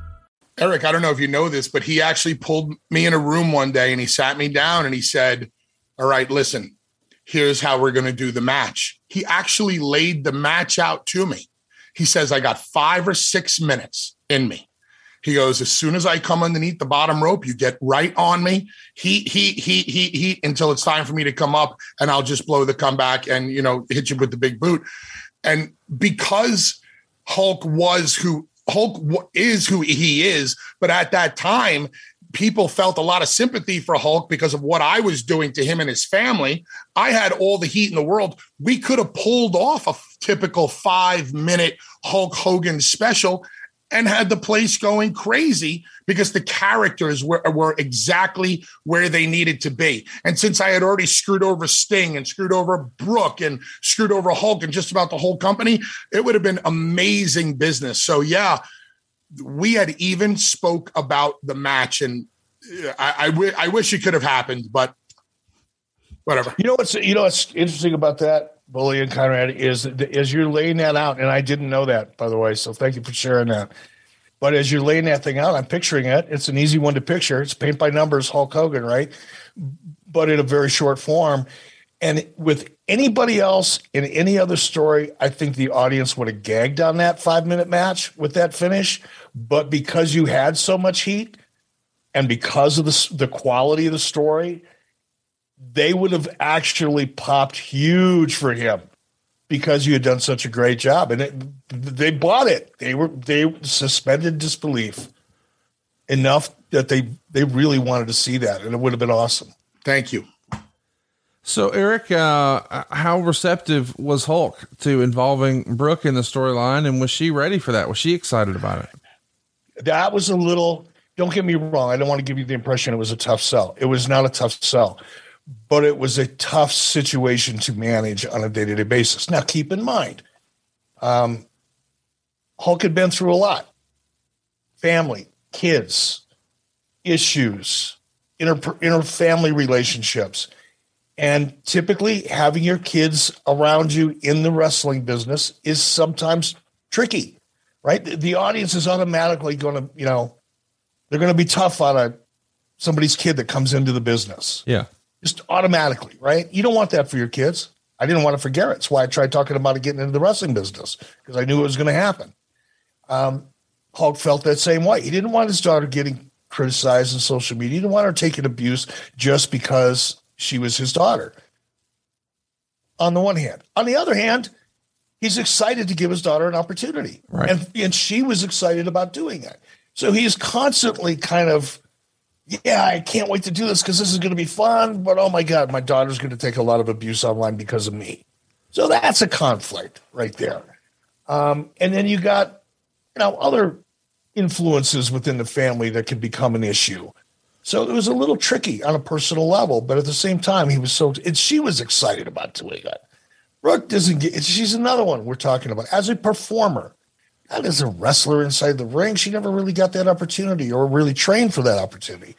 Eric, I don't know if you know this, but he actually pulled me in a room one day and he sat me down and he said, All right, listen, here's how we're going to do the match. He actually laid the match out to me. He says, I got five or six minutes in me. He goes, as soon as I come underneath the bottom rope, you get right on me. He, he, he, he, he, until it's time for me to come up and I'll just blow the comeback and, you know, hit you with the big boot. And because Hulk was who Hulk is who he is, but at that time, people felt a lot of sympathy for Hulk because of what I was doing to him and his family. I had all the heat in the world. We could have pulled off a typical five minute Hulk Hogan special and had the place going crazy because the characters were, were exactly where they needed to be. And since I had already screwed over Sting and screwed over Brooke and screwed over Hulk and just about the whole company, it would have been amazing business. So yeah, we had even spoke about the match and uh, I, I, w- I wish it could have happened, but whatever. You know what's you know what's interesting about that, Bully and Conrad, is as you're laying that out, and I didn't know that by the way, so thank you for sharing that. But as you're laying that thing out, I'm picturing it. It's an easy one to picture. It's paint by numbers, Hulk Hogan, right? But in a very short form. And with anybody else in any other story, I think the audience would have gagged on that five minute match with that finish. But because you had so much heat and because of the, the quality of the story, they would have actually popped huge for him because you had done such a great job. And it, they bought it. They were they suspended disbelief enough that they they really wanted to see that and it would have been awesome. Thank you. So eric uh, how receptive was hulk to involving brooke in the storyline and was she ready for that? Was she excited about it? That was a little don't get me wrong i don't want to give you the impression it was a tough sell. It was not a tough sell but it was a tough situation to manage on a day to day basis. Now, keep in mind, um, Hulk had been through a lot family, kids, issues, inter, inter family relationships. And typically, having your kids around you in the wrestling business is sometimes tricky, right? The audience is automatically going to, you know, they're going to be tough on a somebody's kid that comes into the business. Yeah just automatically, right? You don't want that for your kids. I didn't want it for Garett. That's why I tried talking about it getting into the wrestling business because I knew it was going to happen. Um, Hulk felt that same way. He didn't want his daughter getting criticized on social media. He didn't want her taking abuse just because she was his daughter. On the one hand, on the other hand, he's excited to give his daughter an opportunity, right. and and she was excited about doing it. So he's constantly kind of yeah, I can't wait to do this because this is going to be fun. But oh my God, my daughter's going to take a lot of abuse online because of me. So that's a conflict right there. Um, and then you got, you know, other influences within the family that could become an issue. So it was a little tricky on a personal level, but at the same time, he was so, and she was excited about doing it. Brooke doesn't get, she's another one we're talking about as a performer. Not as a wrestler inside the ring. She never really got that opportunity or really trained for that opportunity.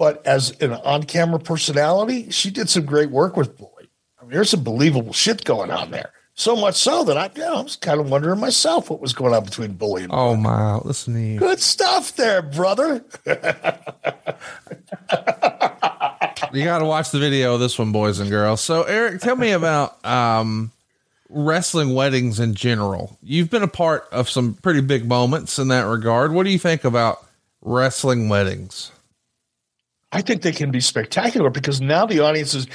But as an on camera personality, she did some great work with Bully. I mean, there's some believable shit going on there. So much so that I, you know, I was kind of wondering myself what was going on between Bully and. Oh my! Listen to you. Good stuff there, brother. you got to watch the video of this one, boys and girls. So, Eric, tell me about um, wrestling weddings in general. You've been a part of some pretty big moments in that regard. What do you think about wrestling weddings? I think they can be spectacular because now the audience is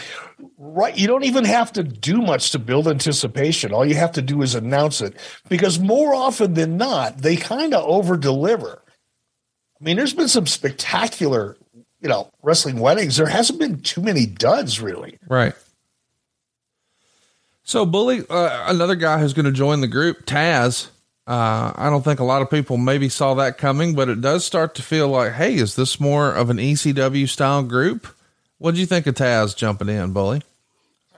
right. You don't even have to do much to build anticipation. All you have to do is announce it because more often than not, they kind of over deliver. I mean, there's been some spectacular, you know, wrestling weddings. There hasn't been too many duds, really. Right. So, Bully, uh, another guy who's going to join the group, Taz. Uh, I don't think a lot of people maybe saw that coming, but it does start to feel like, hey, is this more of an ECW style group? What do you think of Taz jumping in, Bully?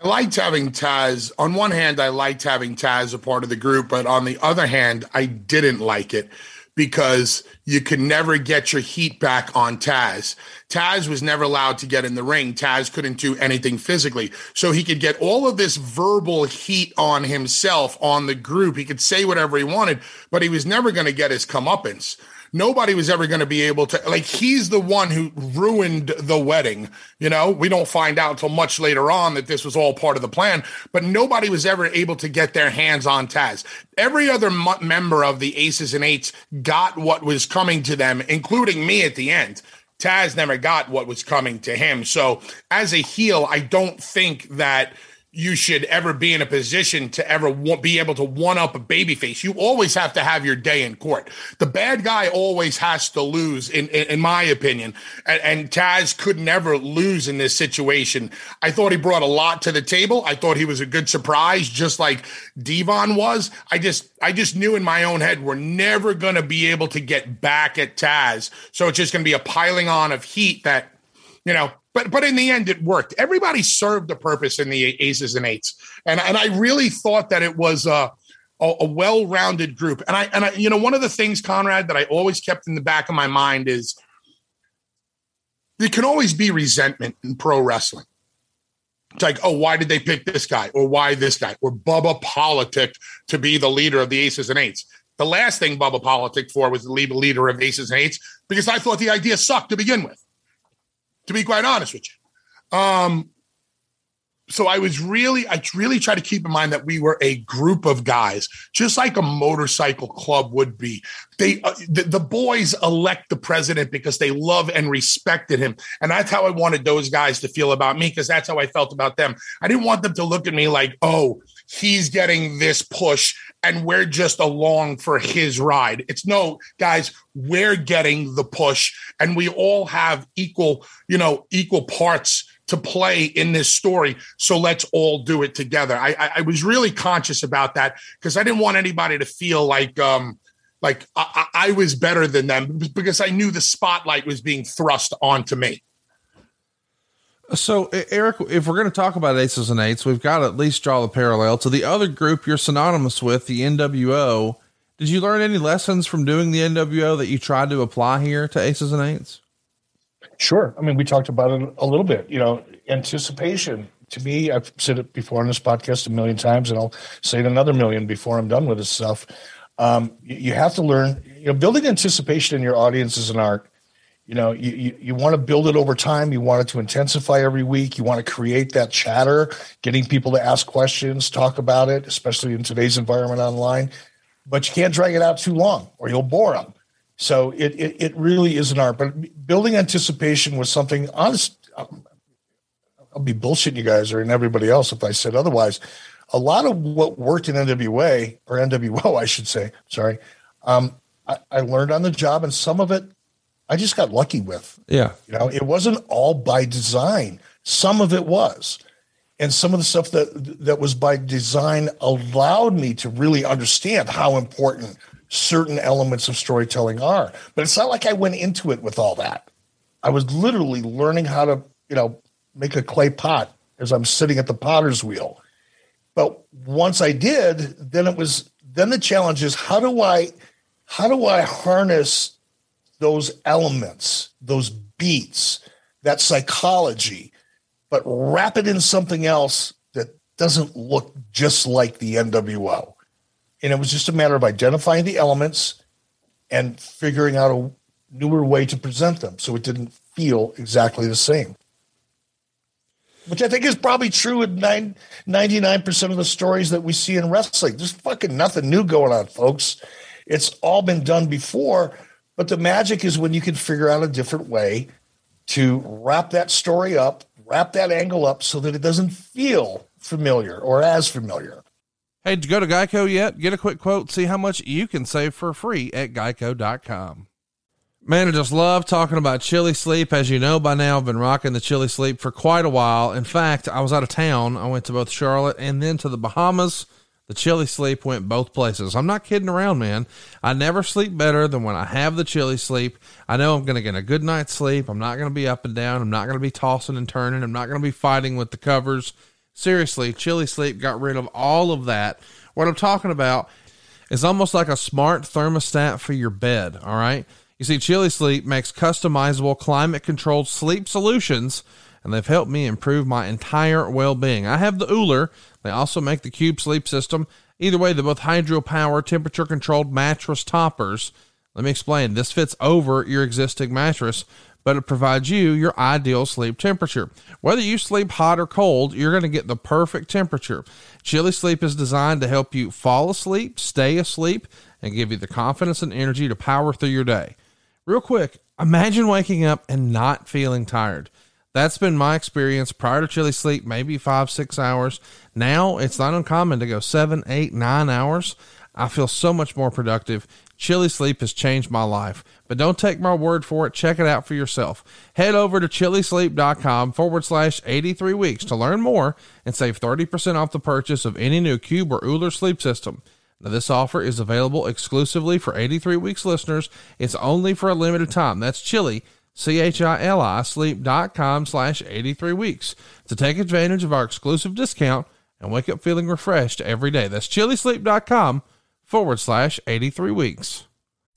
I liked having Taz. On one hand, I liked having Taz a part of the group, but on the other hand, I didn't like it because you could never get your heat back on Taz. Taz was never allowed to get in the ring. Taz couldn't do anything physically. So he could get all of this verbal heat on himself, on the group. He could say whatever he wanted, but he was never going to get his comeuppance nobody was ever going to be able to like he's the one who ruined the wedding you know? We don't find out until much later on that this was all part of the plan but nobody was ever able to get their hands on taz. Every other m- member of the aces and eights got what was coming to them including me at the end. Taz never got what was coming to him. So as a heel i don't think that you should ever be in a position to ever be able to one up a babyface. You always have to have your day in court. The bad guy always has to lose, in in, in my opinion. And, and, Taz could never lose in this situation. I thought he brought a lot to the table. I thought he was a good surprise, just like Devon was. I just I just knew in my own head we're never going to be able to get back at Taz. So it's just going to be a piling on of heat that you know but but in the end it worked everybody served a purpose in the aces and eights and and i really thought that it was a, a, a well-rounded group and i and i you know one of the things conrad that i always kept in the back of my mind is there can always be resentment in pro wrestling it's like, oh, why did they pick this guy? Or why this guy? Or Bubba Politic to be the leader of the Aces and Eights. The last thing Bubba Politic for was the leader of Aces and Eights because I thought the idea sucked to begin with to be quite honest with you. Um, so I was really, I really try to keep in mind that we were a group of guys, just like a motorcycle club would be. They, uh, the, the, boys elect the president because they love and respected him, and that's how I wanted those guys to feel about me because that's how I felt about them. I didn't want them to look at me like, oh, he's getting this push and we're just along for his ride. It's no, guys, we're getting the push and we all have equal, you know, equal parts to play in this story. So let's all do it together. I, I, I was really conscious about that because I didn't want anybody to feel like, um, like I, I was better than them because I knew the spotlight was being thrust onto me. So, Eric, if we're going to talk about aces and eights, we've got to at least draw the parallel to the other group you're synonymous with, the NWO. Did you learn any lessons from doing the NWO that you tried to apply here to aces and eights? Sure. I mean, we talked about it a little bit. You know, anticipation. To me, I've said it before on this podcast a million times, and I'll say it another million before I'm done with this stuff. Um, you, have to learn. You know, building anticipation in your audience is an art you know you, you, you, want to build it over time. You want it to intensify every week. You want to create that chatter getting people to ask questions talk about it especially in today's environment online. But you can't drag it out too long or you'll bore them so it, it, it really is an art. But building anticipation was something honest i'll be bullshitting you guys or and everybody else if i said otherwise. A lot of what worked in nwa or nwo i should say sorry um, I, I learned on the job and some of it I just got lucky with. Yeah. You know, it wasn't all by design. Some of it was. And some of the stuff that that was by design allowed me to really understand how important certain elements of storytelling are. But it's not like I went into it with all that. I was literally learning how to, you know, make a clay pot as I'm sitting at the potter's wheel. But once I did, then it was then the challenge is how do I how do I harness those elements, those beats, that psychology, but wrap it in something else that doesn't look just like the NWO. And it was just a matter of identifying the elements and figuring out a newer way to present them so it didn't feel exactly the same. Which I think is probably true in 99% of the stories that we see in wrestling. There's fucking nothing new going on, folks. It's all been done before but the magic is when you can figure out a different way to wrap that story up, wrap that angle up so that it doesn't feel familiar or as familiar. Hey, did you go to Geico yet? Get a quick quote, see how much you can save for free at geico.com. Man, I just love talking about Chili Sleep. As you know by now, I've been rocking the Chili Sleep for quite a while. In fact, I was out of town. I went to both Charlotte and then to the Bahamas. The Chili Sleep went both places. I'm not kidding around, man. I never sleep better than when I have the Chili Sleep. I know I'm going to get a good night's sleep. I'm not going to be up and down. I'm not going to be tossing and turning. I'm not going to be fighting with the covers. Seriously, Chili Sleep got rid of all of that. What I'm talking about is almost like a smart thermostat for your bed, all right? You see, Chili Sleep makes customizable climate controlled sleep solutions, and they've helped me improve my entire well being. I have the Ooler, they also make the Cube Sleep System. Either way, they're both hydropower, temperature controlled mattress toppers. Let me explain. This fits over your existing mattress, but it provides you your ideal sleep temperature. Whether you sleep hot or cold, you're going to get the perfect temperature. Chili Sleep is designed to help you fall asleep, stay asleep, and give you the confidence and energy to power through your day. Real quick, imagine waking up and not feeling tired. That's been my experience prior to chili sleep, maybe five, six hours. Now it's not uncommon to go seven, eight, nine hours. I feel so much more productive. Chili sleep has changed my life, but don't take my word for it. Check it out for yourself. Head over to chilisleep.com forward slash 83 weeks to learn more and save 30% off the purchase of any new Cube or Ooler sleep system. Now, this offer is available exclusively for 83 weeks listeners. It's only for a limited time. That's Chili, C-H-I-L-I, sleep.com slash 83 weeks to take advantage of our exclusive discount and wake up feeling refreshed every day. That's chilisleep.com forward slash 83 weeks.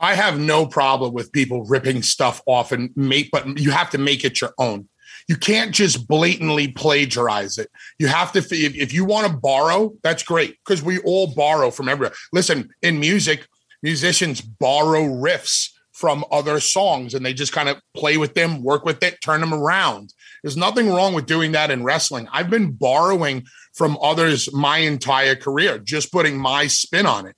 I have no problem with people ripping stuff off and make, but you have to make it your own. You can't just blatantly plagiarize it. You have to, if, you want to borrow, that's great because we all borrow from everywhere. Listen, in music, musicians borrow riffs from other songs and they just kind of play with them, work with it, turn them around. There's nothing wrong with doing that in wrestling. I've been borrowing from others my entire career, just putting my spin on it.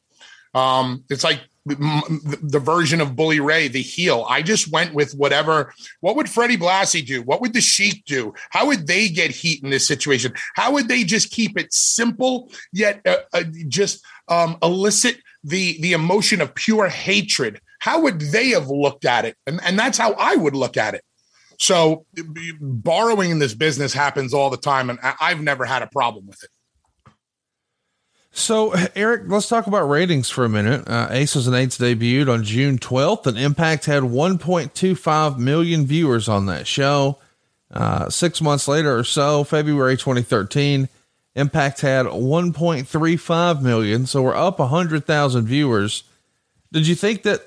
Um, it's like the version of Bully Ray, the heel. I just went with whatever. What would Freddie Blassie do? What would the Sheik do? How would they get heat in this situation? How would they just keep it simple yet uh, uh, just um, elicit the the emotion of pure hatred? How would they have looked at it? And and that's how I would look at it. So borrowing in this business happens all the time, and I've never had a problem with it. So, Eric, let's talk about ratings for a minute. Uh, Aces and Eights debuted on June 12th, and Impact had 1.25 million viewers on that show. Uh, six months later or so, February 2013, Impact had 1.35 million. So we're up 100,000 viewers. Did you think that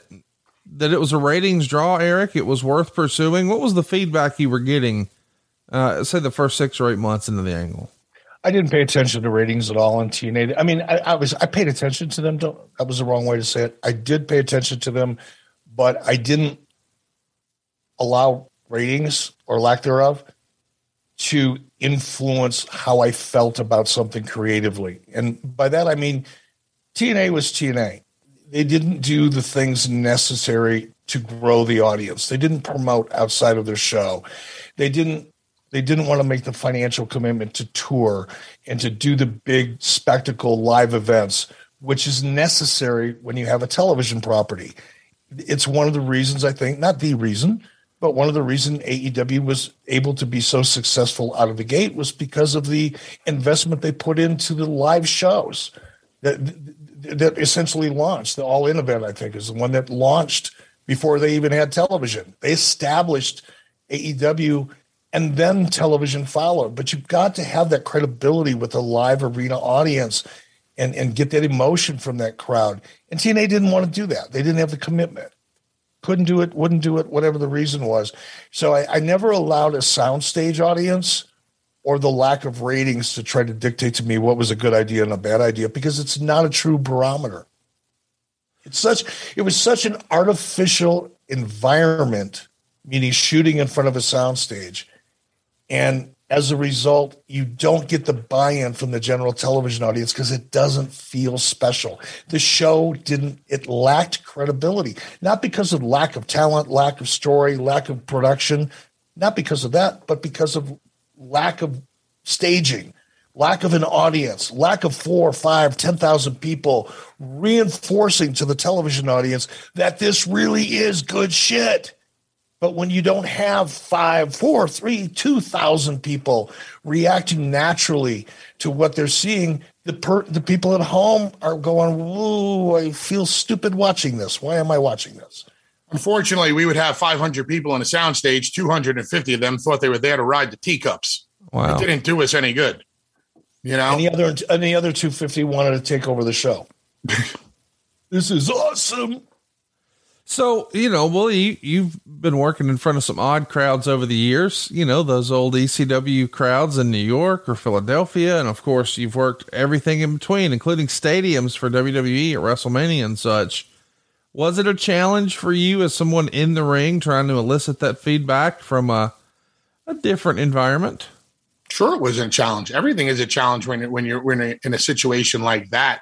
that it was a ratings draw, Eric? It was worth pursuing. What was the feedback you were getting? Uh, say the first six or eight months into the angle. I didn't pay attention to ratings at all on TNA. I mean, I, I was I paid attention to them. Don't, that was the wrong way to say it. I did pay attention to them, but I didn't allow ratings or lack thereof to influence how I felt about something creatively. And by that I mean TNA was TNA. They didn't do the things necessary to grow the audience. They didn't promote outside of their show. They didn't they didn't want to make the financial commitment to tour and to do the big spectacle live events, which is necessary when you have a television property. It's one of the reasons I think, not the reason, but one of the reasons AEW was able to be so successful out of the gate was because of the investment they put into the live shows that that essentially launched. The All In event, I think, is the one that launched before they even had television. They established AEW and then television followed. But you've got to have that credibility with a live arena audience and, and get that emotion from that crowd. And TNA didn't want to do that. They didn't have the commitment. couldn't do it, wouldn't do it, whatever the reason was. So I, I never allowed a soundstage audience or the lack of ratings to try to dictate to me what was a good idea and a bad idea because it's not a true barometer. It's such it was such an artificial environment, meaning shooting in front of a soundstage. And as a result, you don't get the buy-in from the general television audience because it doesn't feel special. The show didn't it lacked credibility, not because of lack of talent, lack of story, lack of production, not because of that, but because of lack of staging, lack of an audience, lack of four, five, five, ten thousand people reinforcing to the television audience that this really is good shit. But when you don't have five, four, three, two thousand people reacting naturally to what they're seeing, the per- the people at home are going, "Ooh, I feel stupid watching this. Why am I watching this?" Unfortunately, we would have 500 people on a soundstage. 250 of them thought they were there to ride the teacups. Wow. It didn't do us any good. You know, any other any other 250 wanted to take over the show. this is awesome. So, you know, well, you, you've been working in front of some odd crowds over the years, you know, those old ECW crowds in New York or Philadelphia. And of course, you've worked everything in between, including stadiums for WWE at WrestleMania and such. Was it a challenge for you as someone in the ring trying to elicit that feedback from a, a different environment? Sure, it was a challenge. Everything is a challenge when, when you're when in, in a situation like that.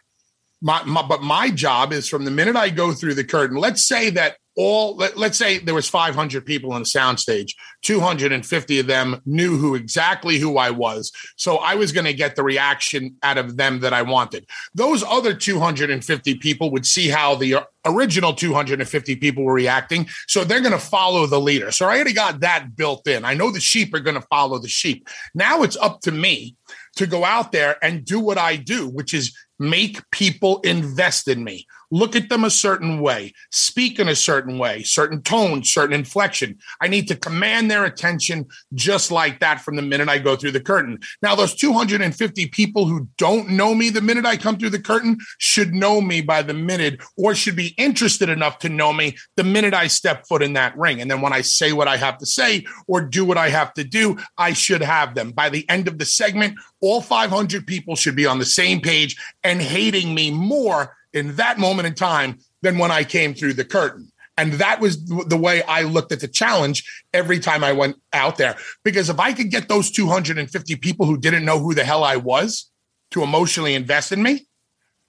My, my, but my job is from the minute I go through the curtain. Let's say that all let, us say there was 500 people on the soundstage 250 of them knew who exactly who i was. So i was going to get the reaction out of them that i wanted. Those other 250 people would see how the original 250 people were reacting. So they're going to follow the leader. So i already got that built in. I know the sheep are going to follow the sheep. Now it's up to me to go out there and do what i do which is make people invest in me look at them a certain way, speak in a certain way, certain tone, certain inflection. I need to command their attention just like that from the minute I go through the curtain. Now, those 250 people who don't know me the minute I come through the curtain should know me by the minute or should be interested enough to know me the minute I step foot in that ring. And then when I say what I have to say or do what I have to do, I should have them. By the end of the segment, all 500 people should be on the same page and hating me more in that moment in time than when I came through the curtain. And that was the way I looked at the challenge every time I went out there. Because if I could get those 250 people who didn't know who the hell I was to emotionally invest in me,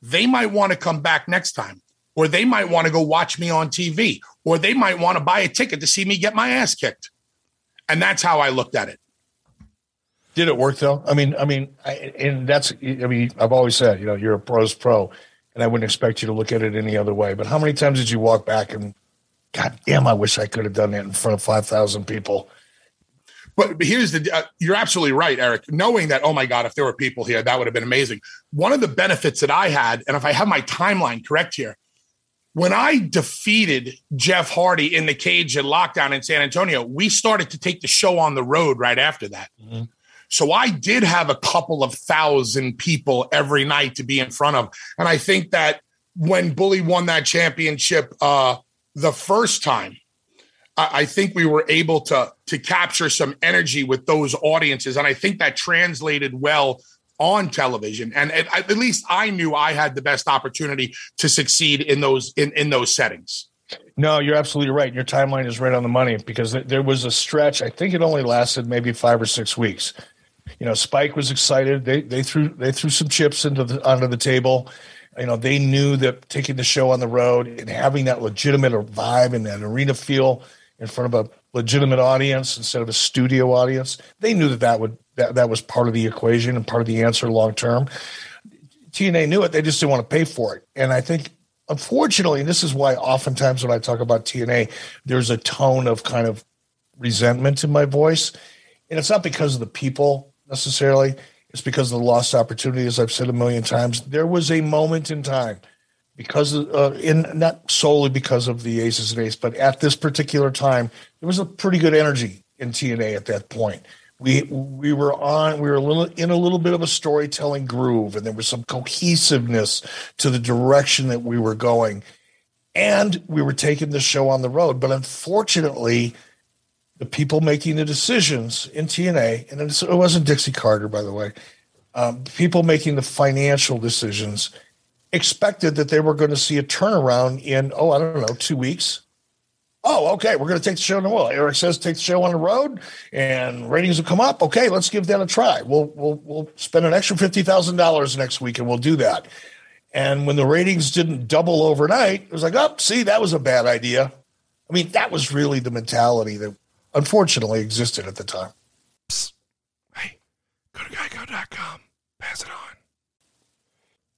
they might want to come back next time. Or they might want to go watch me on TV. Or they might want to buy a ticket to see me get my ass kicked. And that's how I looked at it. Did it work though? I mean, I mean, I, and that's, I mean, I've always said, you know, you're a pro's pro and I wouldn't expect you to look at it any other way. But how many times did you walk back and, God damn, I wish I could have done that in front of five thousand people. But here's the uh, you're absolutely right, Eric. Knowing that, oh my God, if there were people here, that would have been amazing. One of the benefits that I had, and if I have my timeline correct here, when I defeated Jeff Hardy in the cage at lockdown in San Antonio, we started to take the show on the road right after that. Mm-hmm. So I did have a couple of thousand people every night to be in front of. And I think that when Bully won that championship uh, the first time, I think we were able to to capture some energy with those audiences, and I think that translated well on television. And at, at least I knew I had the best opportunity to succeed in those in in those settings. No, you're absolutely right. Your timeline is right on the money because there was a stretch. I think it only lasted maybe five or six weeks you know, Spike was excited. They they threw they threw some chips into the onto the table. You know, they knew that taking the show on the road and having that legitimate vibe and that arena feel in front of a legitimate audience instead of a studio audience, they knew that that would that, that was part of the equation and part of the answer long term. TNA knew it; they just didn't want to pay for it. And I think, unfortunately, and this is why oftentimes when I talk about TNA, there's a tone of kind of resentment in my voice, and it's not because of the people necessarily. It's because of the lost opportunity, as I've said a million times. There was a moment in time because of, uh, in not solely because of the aces and aces, but at this particular time, there was a pretty good energy in TNA at that point. We we were on we were a little in a little bit of a storytelling groove, and there was some cohesiveness to the direction that we were going. and we were taking the show on the road. But unfortunately, the people making the decisions in TNA, and it wasn't Dixie Carter, by the way, um, people making the financial decisions expected that they were going to see a turnaround in, oh, I don't know, two weeks. Oh, okay, we're going to take the show on the road. Eric says take the show on the road, and ratings will come up. Okay, let's give that a try. We'll we'll we'll spend an extra fifty thousand dollars next week, and we'll do that. And when the ratings didn't double overnight, it was like, oh, see, that was a bad idea. I mean, that was really the mentality that unfortunately existed at the time. Hey, go to geico.com. Pass it on.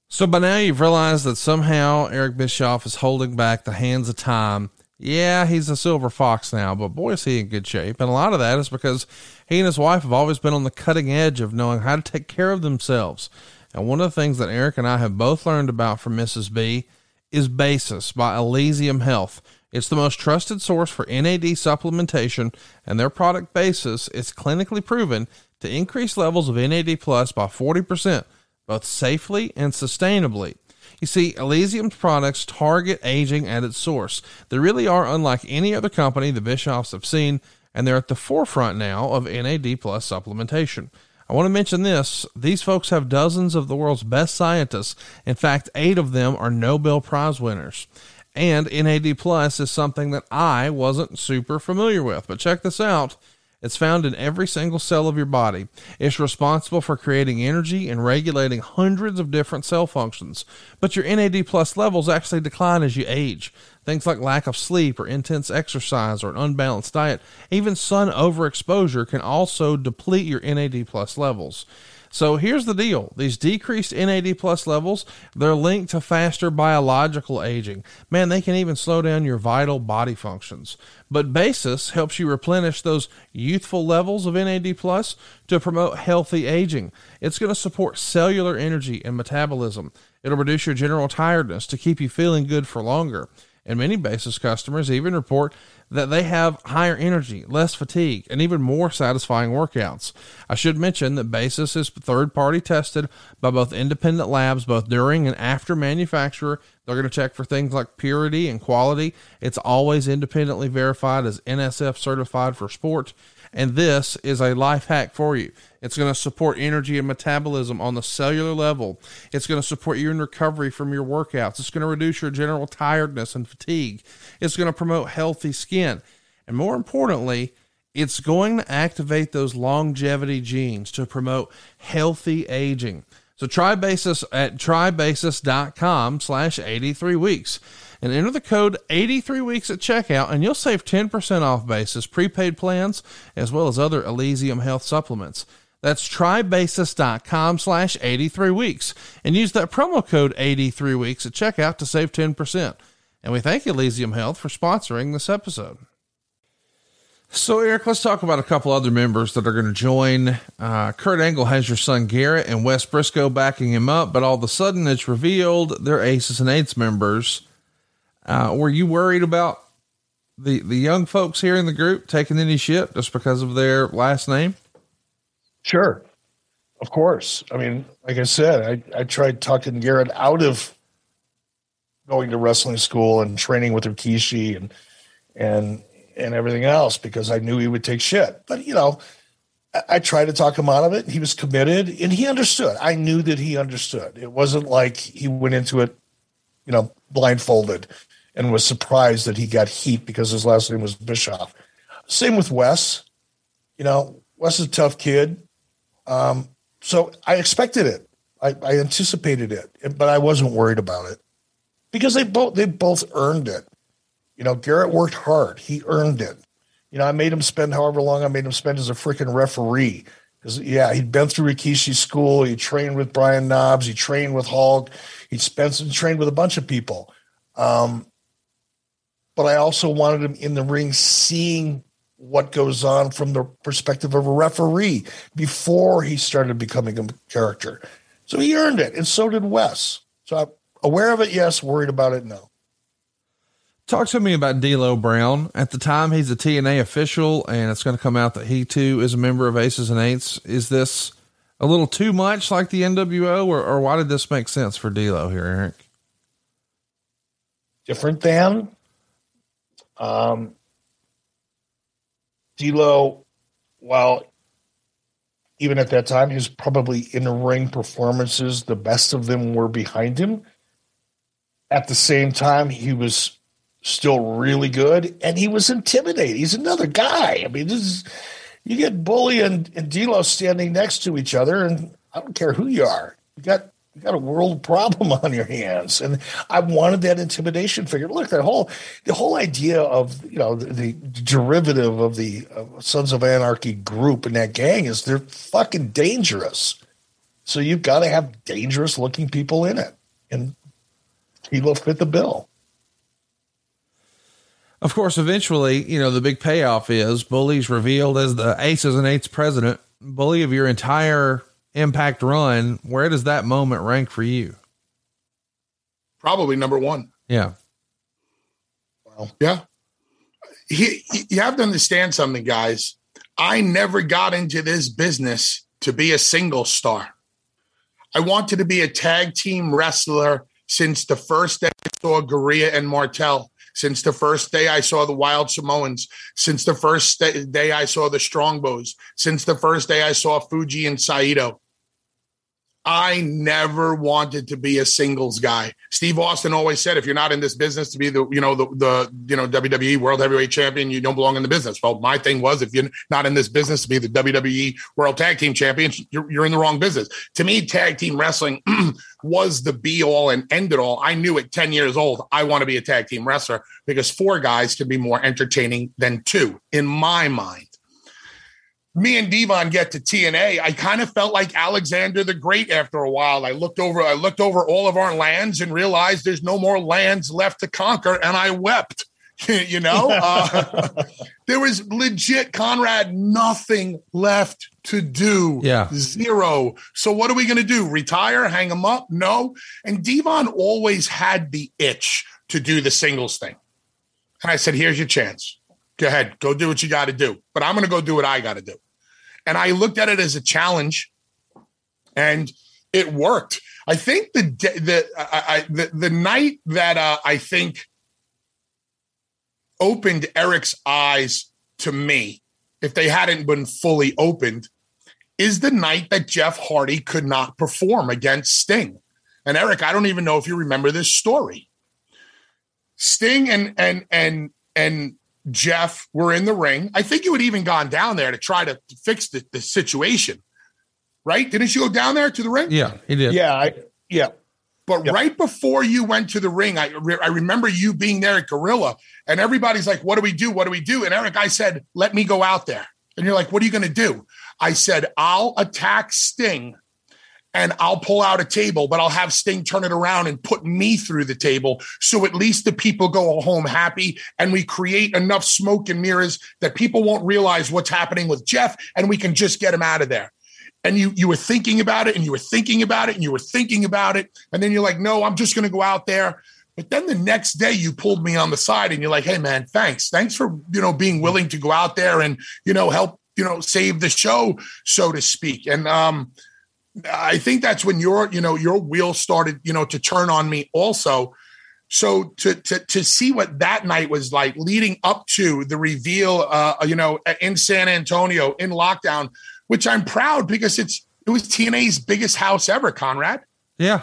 So by now you've realized that somehow Eric Bischoff is holding back the hands of time. Yeah, he's a silver fox now, but boy, is he in good shape. And a lot of that is because he and his wife have always been on the cutting edge of knowing how to take care of themselves. And one of the things that Eric and I have both learned about from Mrs. B is Basis by Elysium Health. It's the most trusted source for NAD supplementation, and their product Basis is clinically proven to increase levels of NAD plus by 40%, both safely and sustainably. You see, Elysium's products target aging at its source. They really are unlike any other company the Bischoffs have seen, and they're at the forefront now of NAD plus supplementation. I want to mention this. These folks have dozens of the world's best scientists. In fact, eight of them are Nobel Prize winners. And NAD Plus is something that I wasn't super familiar with. But check this out. It's found in every single cell of your body. It's responsible for creating energy and regulating hundreds of different cell functions. But your NAD plus levels actually decline as you age. Things like lack of sleep or intense exercise or an unbalanced diet, even sun overexposure can also deplete your NAD plus levels. So here's the deal. These decreased NAD plus levels, they're linked to faster biological aging. Man, they can even slow down your vital body functions. But Basis helps you replenish those youthful levels of NAD plus to promote healthy aging. It's going to support cellular energy and metabolism. It'll reduce your general tiredness to keep you feeling good for longer. And many Basis customers even report that they have higher energy, less fatigue, and even more satisfying workouts. I should mention that Basis is third party tested by both independent labs, both during and after manufacture. They're going to check for things like purity and quality. It's always independently verified as NSF certified for sport. And this is a life hack for you. It's going to support energy and metabolism on the cellular level. It's going to support you in recovery from your workouts. It's going to reduce your general tiredness and fatigue. It's going to promote healthy skin. And more importantly, it's going to activate those longevity genes to promote healthy aging. So try Basis at trybasis.com slash 83 weeks and enter the code 83 weeks at checkout and you'll save 10% off basis prepaid plans as well as other Elysium health supplements. That's trybasis.com slash 83 weeks and use that promo code 83 weeks at checkout to save 10%. And we thank Elysium Health for sponsoring this episode. So, Eric, let's talk about a couple other members that are going to join. Uh, Kurt Angle has your son Garett and Wes Briscoe backing him up, but all of a sudden it's revealed they're Aces and Eights members. Uh, were you worried about the the young folks here in the group taking any shit just because of their last name? Sure, of course. I mean, like I said, I I tried talking Garett out of going to wrestling school and training with Rikishi and and and everything else because I knew he would take shit. But you know, I, I tried to talk him out of it. He was committed and he understood. I knew that he understood. It wasn't like he went into it, you know, blindfolded and was surprised that he got heat because his last name was Bischoff. Same with Wes. You know, Wes is a tough kid. Um, so I expected it. I, I anticipated it, but I wasn't worried about it because they both they both earned it. You know, Garett worked hard. He earned it. You know, I made him spend however long I made him spend as a freaking referee. Because yeah, he'd been through Rikishi school. He trained with Brian Knobbs. He trained with Hulk. He spent and trained with a bunch of people. Um, but I also wanted him in the ring seeing what goes on from the perspective of a referee before he started becoming a character. So he earned it, and so did Wes. So I'm aware of it, yes. Worried about it, no. Talk to me about D'Lo Brown. At the time, he's a TNA official, and it's going to come out that he too is a member of Aces and Eights. Is this a little too much like the NWO, or, or why did this make sense for D'Lo here, Eric? different than. Um, D'Lo, while even at that time, his probably in ring performances, the best of them were behind him. At the same time, he was still really good, and he was intimidating. He's another guy. I mean, this is you get Bully and, and D'Lo standing next to each other, and I don't care who you are. You got you got a world problem on your hands, and I wanted that intimidation figure. Look, that whole the whole idea of you know the, the derivative of the uh, Sons of Anarchy group and that gang is they're fucking dangerous. So you've got to have dangerous looking people in it, and he will fit the bill. Of course, eventually, you know, the big payoff is Bully's revealed as the Aces and Eights president. Bully of your entire impact run. Where does that moment rank for you? Probably number one. Yeah. Well, yeah. He, you have to understand something, guys. I never got into this business to be a single star. I wanted to be a tag team wrestler since the first day I saw Garea and Martel since the first day I saw the Wild Samoans, since the first day I saw the Strongbows, since the first day I saw Fuji and Saito. I never wanted to be a singles guy. Steve Austin always said, if you're not in this business to be the, you know, the, the, you know, WWE World Heavyweight Champion, you don't belong in the business. Well, my thing was, if you're not in this business to be the WWE World Tag Team Champion, you're, you're in the wrong business. To me, tag team wrestling was the be all and end it all. I knew at 10 years old, I want to be a tag team wrestler because four guys can be more entertaining than two in my mind me and Devon get to TNA, I kind of felt like Alexander the Great after a while. I looked over, I looked over all of our lands and realized there's no more lands left to conquer, and I wept. you know, uh, there was legit Conrad nothing left to do. Yeah, zero. So what are we going to do? Retire? Hang him up? No. And Devon always had the itch to do the singles thing, and I said, "Here's your chance. Go ahead, go do what you got to do. But I'm going to go do what I got to do." And I looked at it as a challenge and it worked. I think the the I, the, the night that uh, I think opened Eric's eyes to me, if they hadn't been fully opened, is the night that Jeff Hardy could not perform against Sting. And Eric, I don't even know if you remember this story. Sting and and and and Jeff were in the ring. I think you had even gone down there to try to fix the, the situation, right? Didn't you go down there to the ring? Yeah, he did. Yeah, I, yeah. But yep. right before you went to the ring, I, re- I remember you being there at Gorilla, and everybody's like, "What do we do? What do we do?" And Eric, I said, "Let me go out there." And you're like, "What are you going to do?" I said, "I'll attack Sting." And I'll pull out a table, but I'll have Sting turn it around and put me through the table. So at least the people go home happy and we create enough smoke and mirrors that people won't realize what's happening with Jeff and we can just get him out of there. And you you were thinking about it and you were thinking about it and you were thinking about it. And then you're like, no, I'm just gonna go out there. But then the next day you pulled me on the side and you're like, hey man, thanks. Thanks for, you know, being willing to go out there and, you know, help, you know, save the show, so to speak. And um, I think that's when your, you know, your wheel started, you know, to turn on me also. So to to to see what that night was like leading up to the reveal, uh, you know, in San Antonio in lockdown, which I'm proud because it's it was TNA's biggest house ever, Conrad. Yeah,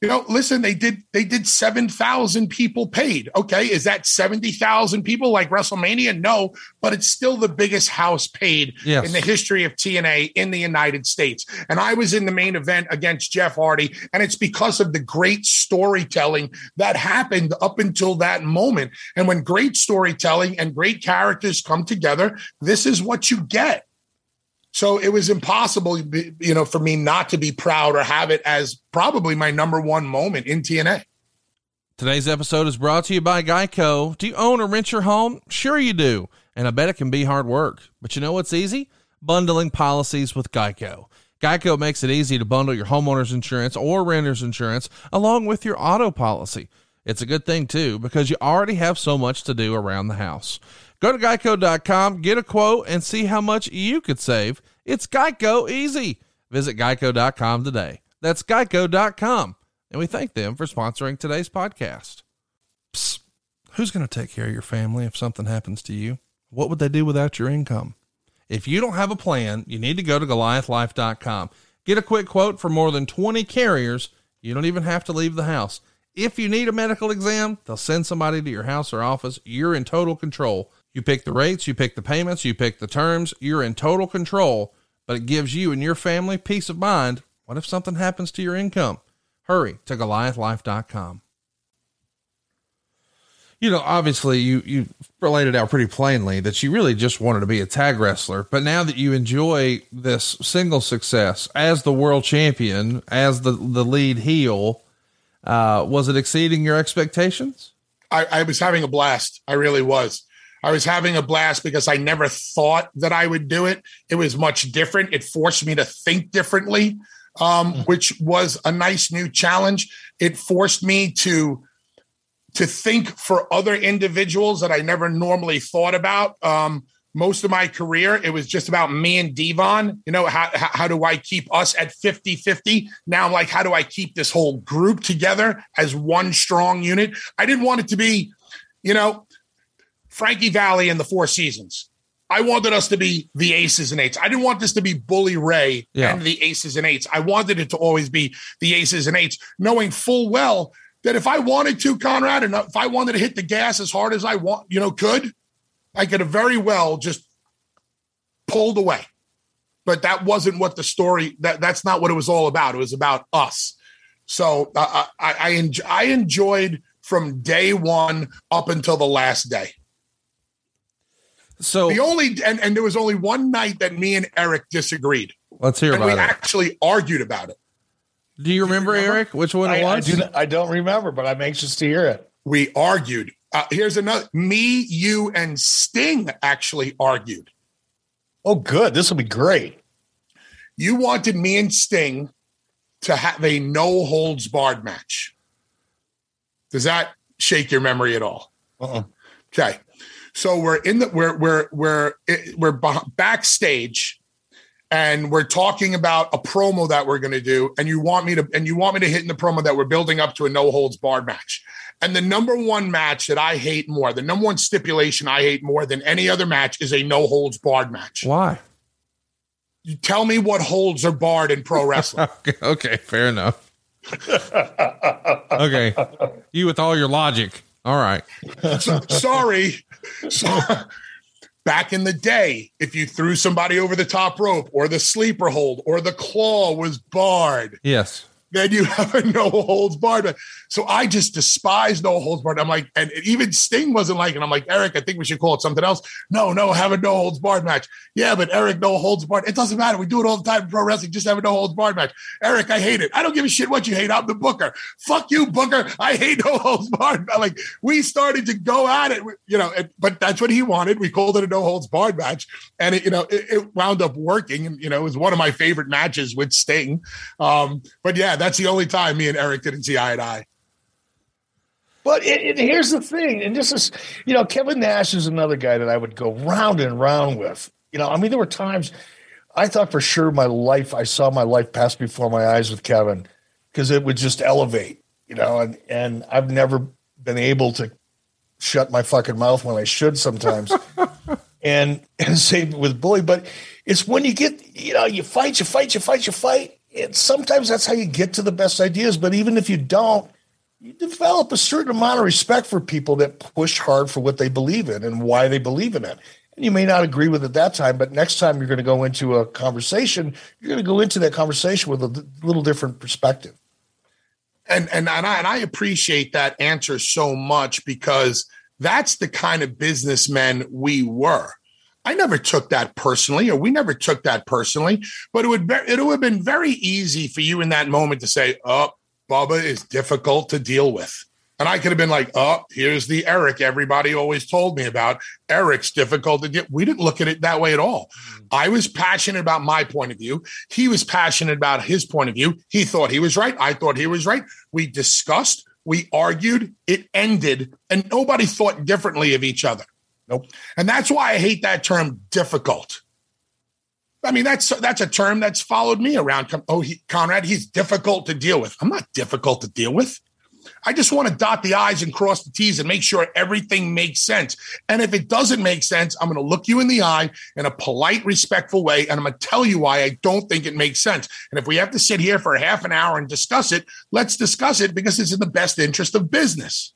you know, listen, they did they did 7,000 people paid. Okay, is that 70,000 people like WrestleMania? No, but it's still the biggest house paid yes. in the history of TNA in the United States. And I was in the main event against Jeff Hardy, and it's because of the great storytelling that happened up until that moment. And when great storytelling and great characters come together, this is what you get. So it was impossible, you know, for me not to be proud or have it as probably my number one moment in TNA. Today's episode is brought to you by Geico. Do you own or rent your home? Sure, you do. And I bet it can be hard work. But you know what's easy? Bundling policies with Geico. Geico makes it easy to bundle your homeowner's insurance or renter's insurance along with your auto policy. It's a good thing, too, because you already have so much to do around the house. Go to geico.com, get a quote, and see how much you could save. It's Geico easy. Visit geico.com today. That's geico.com. And we thank them for sponsoring today's podcast. Psst. Who's going to take care of your family if something happens to you? What would they do without your income? If you don't have a plan, you need to go to goliathlife.com. Get a quick quote for more than 20 carriers. You don't even have to leave the house. If you need a medical exam, they'll send somebody to your house or office. You're in total control. You pick the rates, you pick the payments, you pick the terms. You're in total control, but it gives you and your family peace of mind. What if something happens to your income? Hurry to goliathlife.com you know, obviously you you related it out pretty plainly that you really just wanted to be a tag wrestler, but now that you enjoy this single success as the world champion, as the the lead heel, uh, was it exceeding your expectations? I, I was having a blast. I really was. I was having a blast because I never thought that I would do it. It was much different. It forced me to think differently, um, mm. which was a nice new challenge. It forced me to to think for other individuals that I never normally thought about. Um, most of my career, it was just about me and Devon. You know, how, how do I keep us at 50 50? Now I'm like, how do I keep this whole group together as one strong unit? I didn't want it to be, you know, Frankie Valli and the Four Seasons. I wanted us to be the aces and eights. I didn't want this to be Bully Ray yeah. and the aces and eights. I wanted it to always be the aces and eights, knowing full well that if I wanted to, Conrad, and if I wanted to hit the gas as hard as I want, you know, could, I could have very well just pulled away. But that wasn't what the story. That that's not what it was all about. It was about us. So uh, I I, enjoy, I enjoyed from day one up until the last day. So the only and, and there was only one night that me and Eric disagreed. Let's hear and about we it. actually argued about it. Do you remember, do you remember? Eric? Which one it was? I, do, I, don't remember, but I'm anxious to hear it. We argued. Uh, here's another. Me, you, and Sting actually argued. Oh, good. This will be great. You wanted me and Sting to have a no holds barred match. Does that shake your memory at all? Uh-uh. Okay. So we're in the we're we're we're we're backstage and we're talking about a promo that we're going to do and you want me to and you want me to hit in the promo that we're building up to a no holds barred match. And the number one match that i hate more the number one stipulation i hate more than any other match is a no holds barred match. Why? You tell me what holds are barred in pro wrestling. Okay, okay fair enough. Okay you with all your logic. All right. So, sorry so, Back in the day, if you threw somebody over the top rope or the sleeper hold or the claw was barred. Yes then you have a no holds barred. So I just despise no holds barred. I'm like, and even Sting wasn't like, and I'm like, Eric, I think we should call it something else. No, no, have a no holds barred match. Yeah, but Eric, no holds barred. It doesn't matter. We do it all the time in pro wrestling. Just have a no holds barred match. Eric, I hate it. I don't give a shit what you hate. I'm the booker. Fuck you, booker. I hate no holds barred. Like we started to go at it, you know, but that's what he wanted. We called it a no holds barred match, and it, you know, it, it wound up working. And you know, it was one of my favorite matches with Sting. Um, but yeah, that's the only time me and Eric didn't see eye to eye. But it, it, here's the thing, and this is, you know, Kevin Nash is another guy that I would go round and round with. You know, I mean, there were times I thought for sure my life, I saw my life pass before my eyes with Kevin because it would just elevate, you know, and, and I've never been able to shut my fucking mouth when I should sometimes. and and same with Bully, but it's when you get, you know, you fight, you fight, you fight, you fight, and sometimes that's how you get to the best ideas. But even if you don't, you develop a certain amount of respect for people that push hard for what they believe in and why they believe in it. And you may not agree with it that time, but next time you're going to go into a conversation, you're going to go into that conversation with a little different perspective. And and and I, and I appreciate that answer so much because that's the kind of businessmen we were. I never took that personally, or we never took that personally. But it would be, it would have been very easy for you in that moment to say, "Oh, Bubba is difficult to deal with," and I could have been like, "Oh, here's the Eric everybody always told me about. Eric's difficult to deal." We didn't look at it that way at all. Mm-hmm. I was passionate about my point of view. He was passionate about his point of view. He thought he was right. I thought he was right. We discussed. We argued. It ended, and nobody thought differently of each other. Nope. And that's why I hate that term difficult. I mean, that's that's a term that's followed me around. Oh, he, Conrad, he's difficult to deal with. I'm not difficult to deal with. I just want to dot the I's and cross the T's and make sure everything makes sense. And if it doesn't make sense, I'm going to look you in the eye in a polite, respectful way. And I'm going to tell you why I don't think it makes sense. And if we have to sit here for half an hour and discuss it, let's discuss it because it's in the best interest of business.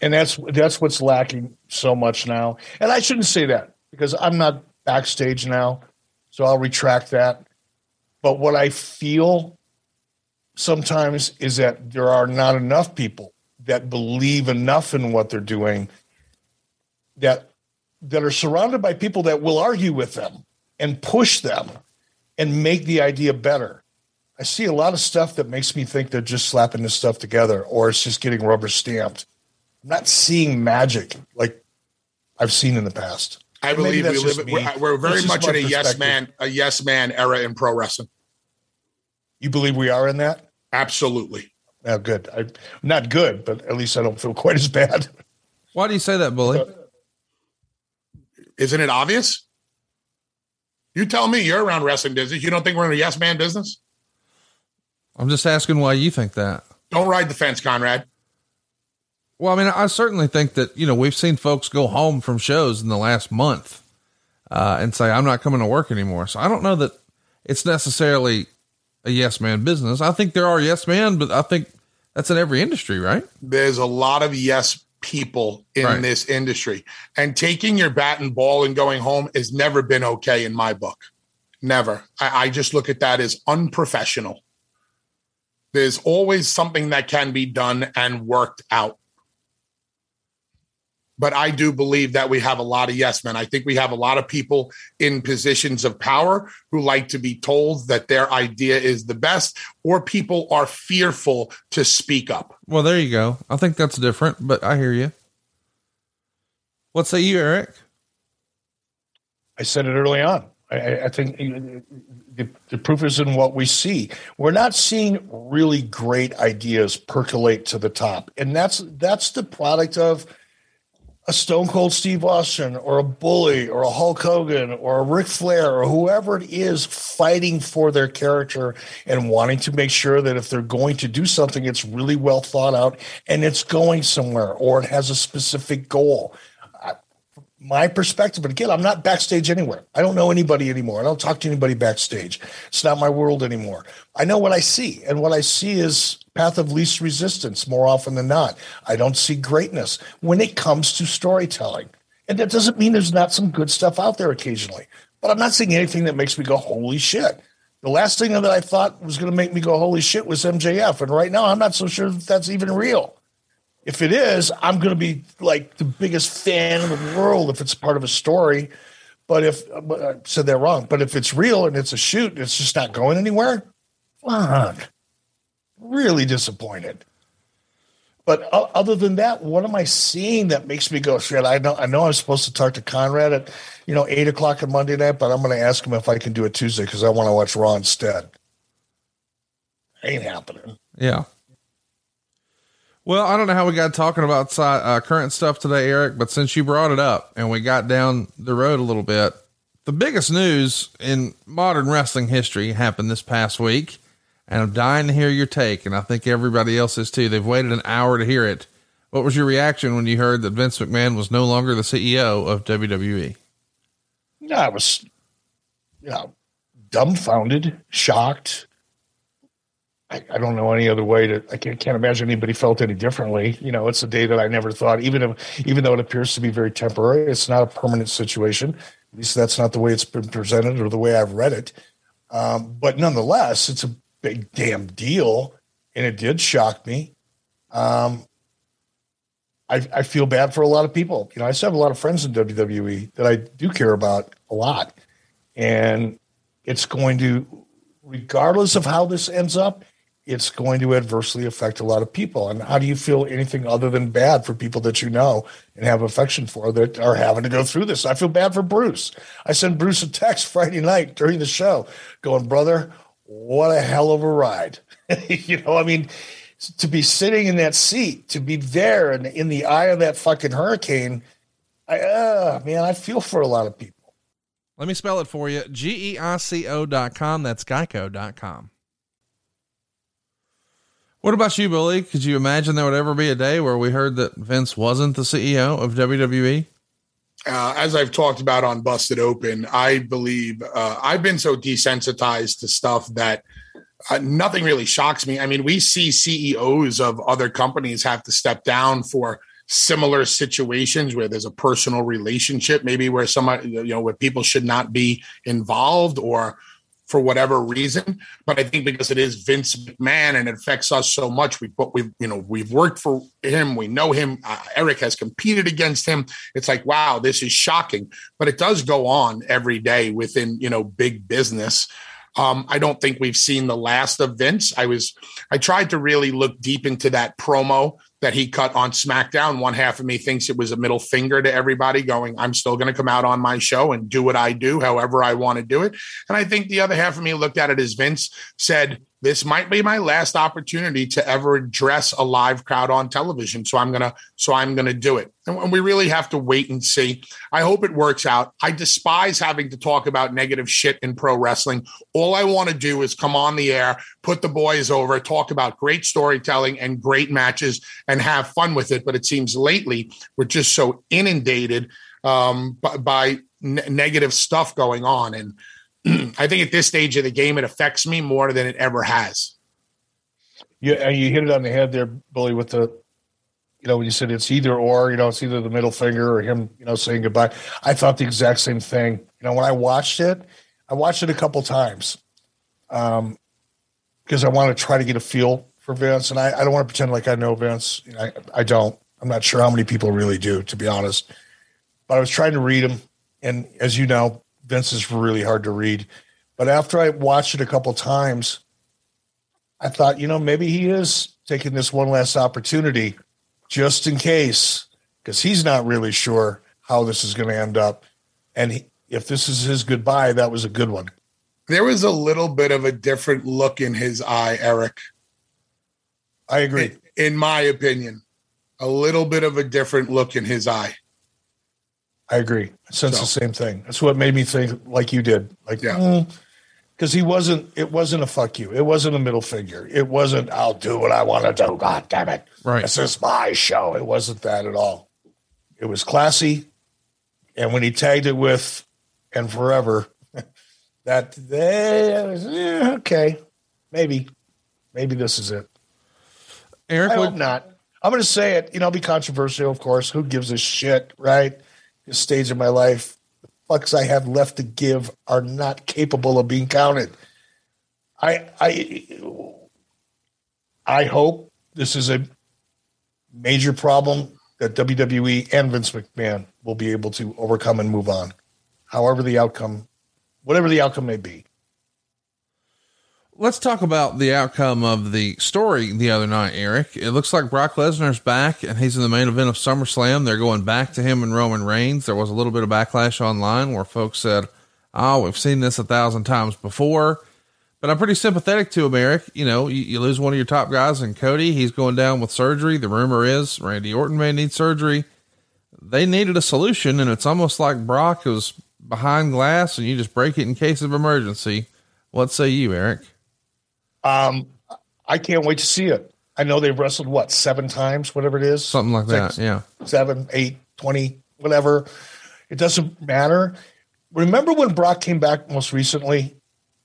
And that's that's what's lacking so much now. And I shouldn't say that because I'm not backstage now. So I'll retract that. But what I feel sometimes is that there are not enough people that believe enough in what they're doing that that are surrounded by people that will argue with them and push them and make the idea better. I see a lot of stuff that makes me think they're just slapping this stuff together or it's just getting rubber stamped. I'm not seeing magic like I've seen in the past. I believe we live. We're, uh, we're, very much in a yes man, a yes man era in pro wrestling. You believe we are in that? Absolutely. Oh, good. I, not good, but at least I don't feel quite as bad. Why do you say that, Bully? Isn't it obvious? You tell me you're around wrestling business. You don't think we're in a yes man business? I'm just asking why you think that. Don't ride the fence, Conrad. Well, I mean, I certainly think that, you know, we've seen folks go home from shows in the last month uh, and say, I'm not coming to work anymore. So I don't know that it's necessarily a yes man business. I think there are yes men, but I think that's in every industry, right? There's a lot of yes people in right. this industry. And taking your bat and ball and going home has never been okay in my book. Never. I, I just look at that as unprofessional. There's always something that can be done and worked out but I do believe that we have a lot of yes men. I think we have a lot of people in positions of power who like to be told that their idea is the best, or people are fearful to speak up. Well, there you go. I think that's different, but I hear you. What say you, Eric? I said it early on. I, I think uh, the, the proof is in what we see. We're not seeing really great ideas percolate to the top, and that's that's the product of a Stone Cold Steve Austin or a Bully or a Hulk Hogan or a Ric Flair or whoever it is fighting for their character and wanting to make sure that if they're going to do something, it's really well thought out and it's going somewhere or it has a specific goal my perspective, but again, I'm not backstage anywhere. I don't know anybody anymore. I don't talk to anybody backstage. It's not my world anymore. I know what I see, and what I see is path of least resistance more often than not. I don't see greatness when it comes to storytelling. And that doesn't mean there's not some good stuff out there occasionally, but I'm not seeing anything that makes me go, holy shit. The last thing that I thought was going to make me go, holy shit, was MJF. And right now, I'm not so sure that that's even real. If it is, I'm going to be like the biggest fan in the world if it's part of a story. But if I said that wrong, but if it's real and it's a shoot, it's just not going anywhere. Fuck, really disappointed. But other than that, what am I seeing that makes me go shit? I know I know I'm supposed to talk to Conrad at you know eight o'clock on Monday night, but I'm going to ask him if I can do it Tuesday because I want to watch Raw instead. Ain't happening. Yeah. Well, I don't know how we got talking about uh, current stuff today, Eric, but since you brought it up and we got down the road a little bit, the biggest news in modern wrestling history happened this past week, and I'm dying to hear your take, and I think everybody else is too. They've waited an hour to hear it. What was your reaction when you heard that Vince McMahon was no longer the CEO of WWE? Yeah, I was, you know, dumbfounded, shocked, I, I, don't know any other way to. I can't, can't, imagine anybody felt any differently. You know, it's a day that I never thought, even if, even though it appears to be very temporary, it's not a permanent situation. At least that's not the way it's been presented or the way I've read it. Um, but nonetheless, it's a big damn deal, and it did shock me. Um, I, I feel bad for a lot of people. You know, I still have a lot of friends in WWE that I do care about a lot, and it's going to, regardless of how this ends up, it's going to adversely affect a lot of people. And how do you feel anything other than bad for people that you know and have affection for that are having to go through this? I feel bad for Bruce. I sent Bruce a text Friday night during the show going, brother, what a hell of a ride. you know, I mean, to be sitting in that seat, to be there and in the eye of that fucking hurricane, I, uh, man, I feel for a lot of people. Let me spell it for you. G E I C O dot com. That's geico dot com. What about you, Billy? Could you imagine there would ever be a day where we heard that Vince wasn't the CEO of WWE? Uh, as I've talked about on Busted Open, I believe uh, I've been so desensitized to stuff that uh, nothing really shocks me. I mean, we see CEOs of other companies have to step down for similar situations where there's a personal relationship, maybe where somebody, you know, where people should not be involved or for whatever reason. But I think because it is Vince McMahon and it affects us so much, we but we've you know we've worked for him, we know him. Uh, Eric has competed against him. It's like wow, this is shocking, but it does go on every day within you know big business. Um, I don't think we've seen the last of Vince. I was I tried to really look deep into that promo that he cut on SmackDown. One half of me thinks it was a middle finger to everybody going, I'm still going to come out on my show and do what I do, however I want to do it. And I think the other half of me looked at it as Vince said, this might be my last opportunity to ever address a live crowd on television. So I'm to, so I'm to do it. And we really have to wait and see. I hope it works out. I despise having to talk about negative shit in pro wrestling. All I want to do is come on the air, put the boys over, talk about great storytelling and great matches and have fun with it. But it seems lately we're just so inundated um, by, by negative stuff going on. And, I think at this stage of the game, it affects me more than it ever has. Yeah, and you hit it on the head there, Billy, with the, you know, when you said it's either or, you know, it's either the middle finger or him, you know, saying goodbye. I thought the exact same thing. You know, when I watched it, I watched it a couple times, um, because I want to try to get a feel for Vince, and I, I don't want to pretend like I know Vince. You know, I, I don't. I'm not sure how many people really do, to be honest. But I was trying to read him, and as you know, Vince is really hard to read. But after I watched it a couple times, I thought, you know, maybe he is taking this one last opportunity just in case, because he's not really sure how this is going to end up. And he, if this is his goodbye, that was a good one. There was a little bit of a different look in his eye, Eric. I agree. In, in my opinion, a little bit of a different look in his eye. I agree. I sense so. the same thing. That's what made me think like you did. Like, yeah. Because mm, he wasn't, it wasn't a fuck you. It wasn't a middle figure. It wasn't, I'll do what I want to do. God damn it. Right. This is my show. It wasn't that at all. It was classy. And when he tagged it with, and forever, that they, was, eh, okay, maybe, maybe this is it. Eric, I hope not. I'm going to say it. You know, I'll be controversial, of course. Who gives a shit, right? This stage of my life, the fucks I have left to give are not capable of being counted. I I I hope this is a major problem that WWE and Vince McMahon will be able to overcome and move on. However the outcome, whatever the outcome may be let's talk about the outcome of the story the other night, Eric. It looks like Brock Lesnar's back and he's in the main event of SummerSlam. They're going back to him and Roman Reigns. There was a little bit of backlash online where folks said, Oh, we've seen this a thousand times before. But I'm pretty sympathetic to him, Eric. You know, you, you lose one of your top guys in Cody. He's going down with surgery. The rumor is Randy Orton may need surgery. They needed a solution, and it's almost like Brock was behind glass and you just break it in case of emergency. What say you, Eric? Um, I can't wait to see it. I know they've wrestled what seven times, whatever it is, something like Six, that. Yeah, seven, eight, twenty, whatever. It doesn't matter. Remember when Brock came back most recently,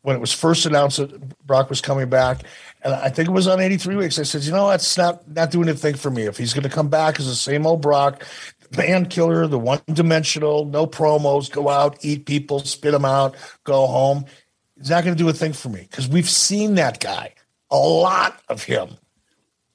when it was first announced that Brock was coming back, and I think it was on 83 weeks. I said, you know, that's not not doing anything for me. If he's going to come back as the same old Brock, the man killer, the one dimensional, no promos, go out, eat people, spit them out, go home. It's not going to do a thing for me because we've seen that guy, a lot of him.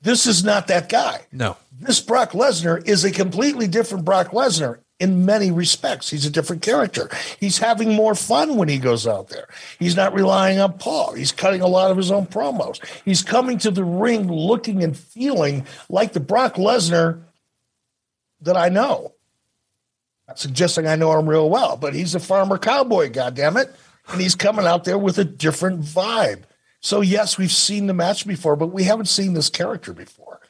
This is not that guy. No. This Brock Lesnar is a completely different Brock Lesnar in many respects. He's a different character. He's having more fun when he goes out there. He's not relying on Paul. He's cutting a lot of his own promos. He's coming to the ring looking and feeling like the Brock Lesnar that I know. Not suggesting I know him real well, but he's a farmer cowboy, goddammit and he's coming out there with a different vibe. So yes, we've seen the match before, but we haven't seen this character before.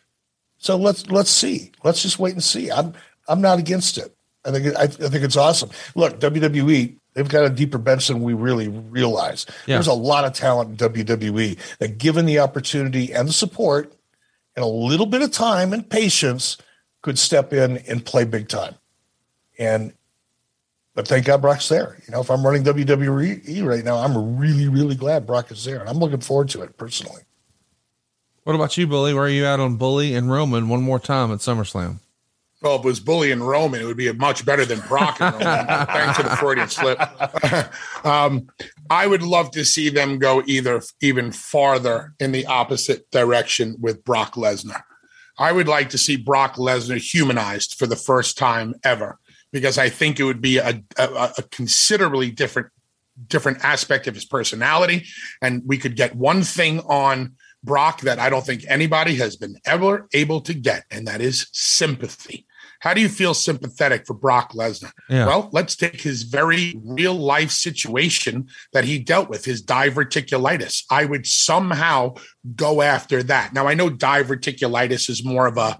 So let's let's see. Let's just wait and see. I'm I'm not against it. I think I, I think it's awesome. Look, WWE they've got a deeper bench than we really realize. Yeah. There's a lot of talent in WWE that, given the opportunity and the support, and a little bit of time and patience could step in and play big time. And but thank God Brock's there. You know, if I'm running WWE right now, I'm really, really glad Brock is there. And I'm looking forward to it personally. What about you, Bully? Where are you at on Bully and Roman one more time at SummerSlam? Well, if it was Bully and Roman, it would be much better than Brock and Roman. Thanks to the Freudian slip. um, I would love to see them go either even farther in the opposite direction with Brock Lesnar. I would like to see Brock Lesnar humanized for the first time ever because I think it would be a, a, a considerably different different aspect of his personality, and we could get one thing on Brock that I don't think anybody has been ever able to get, and that is sympathy. How do you feel sympathetic for Brock Lesnar? Yeah. Well, let's take his very real life situation that he dealt with, his diverticulitis. I would somehow go after that. Now, I know diverticulitis is more of a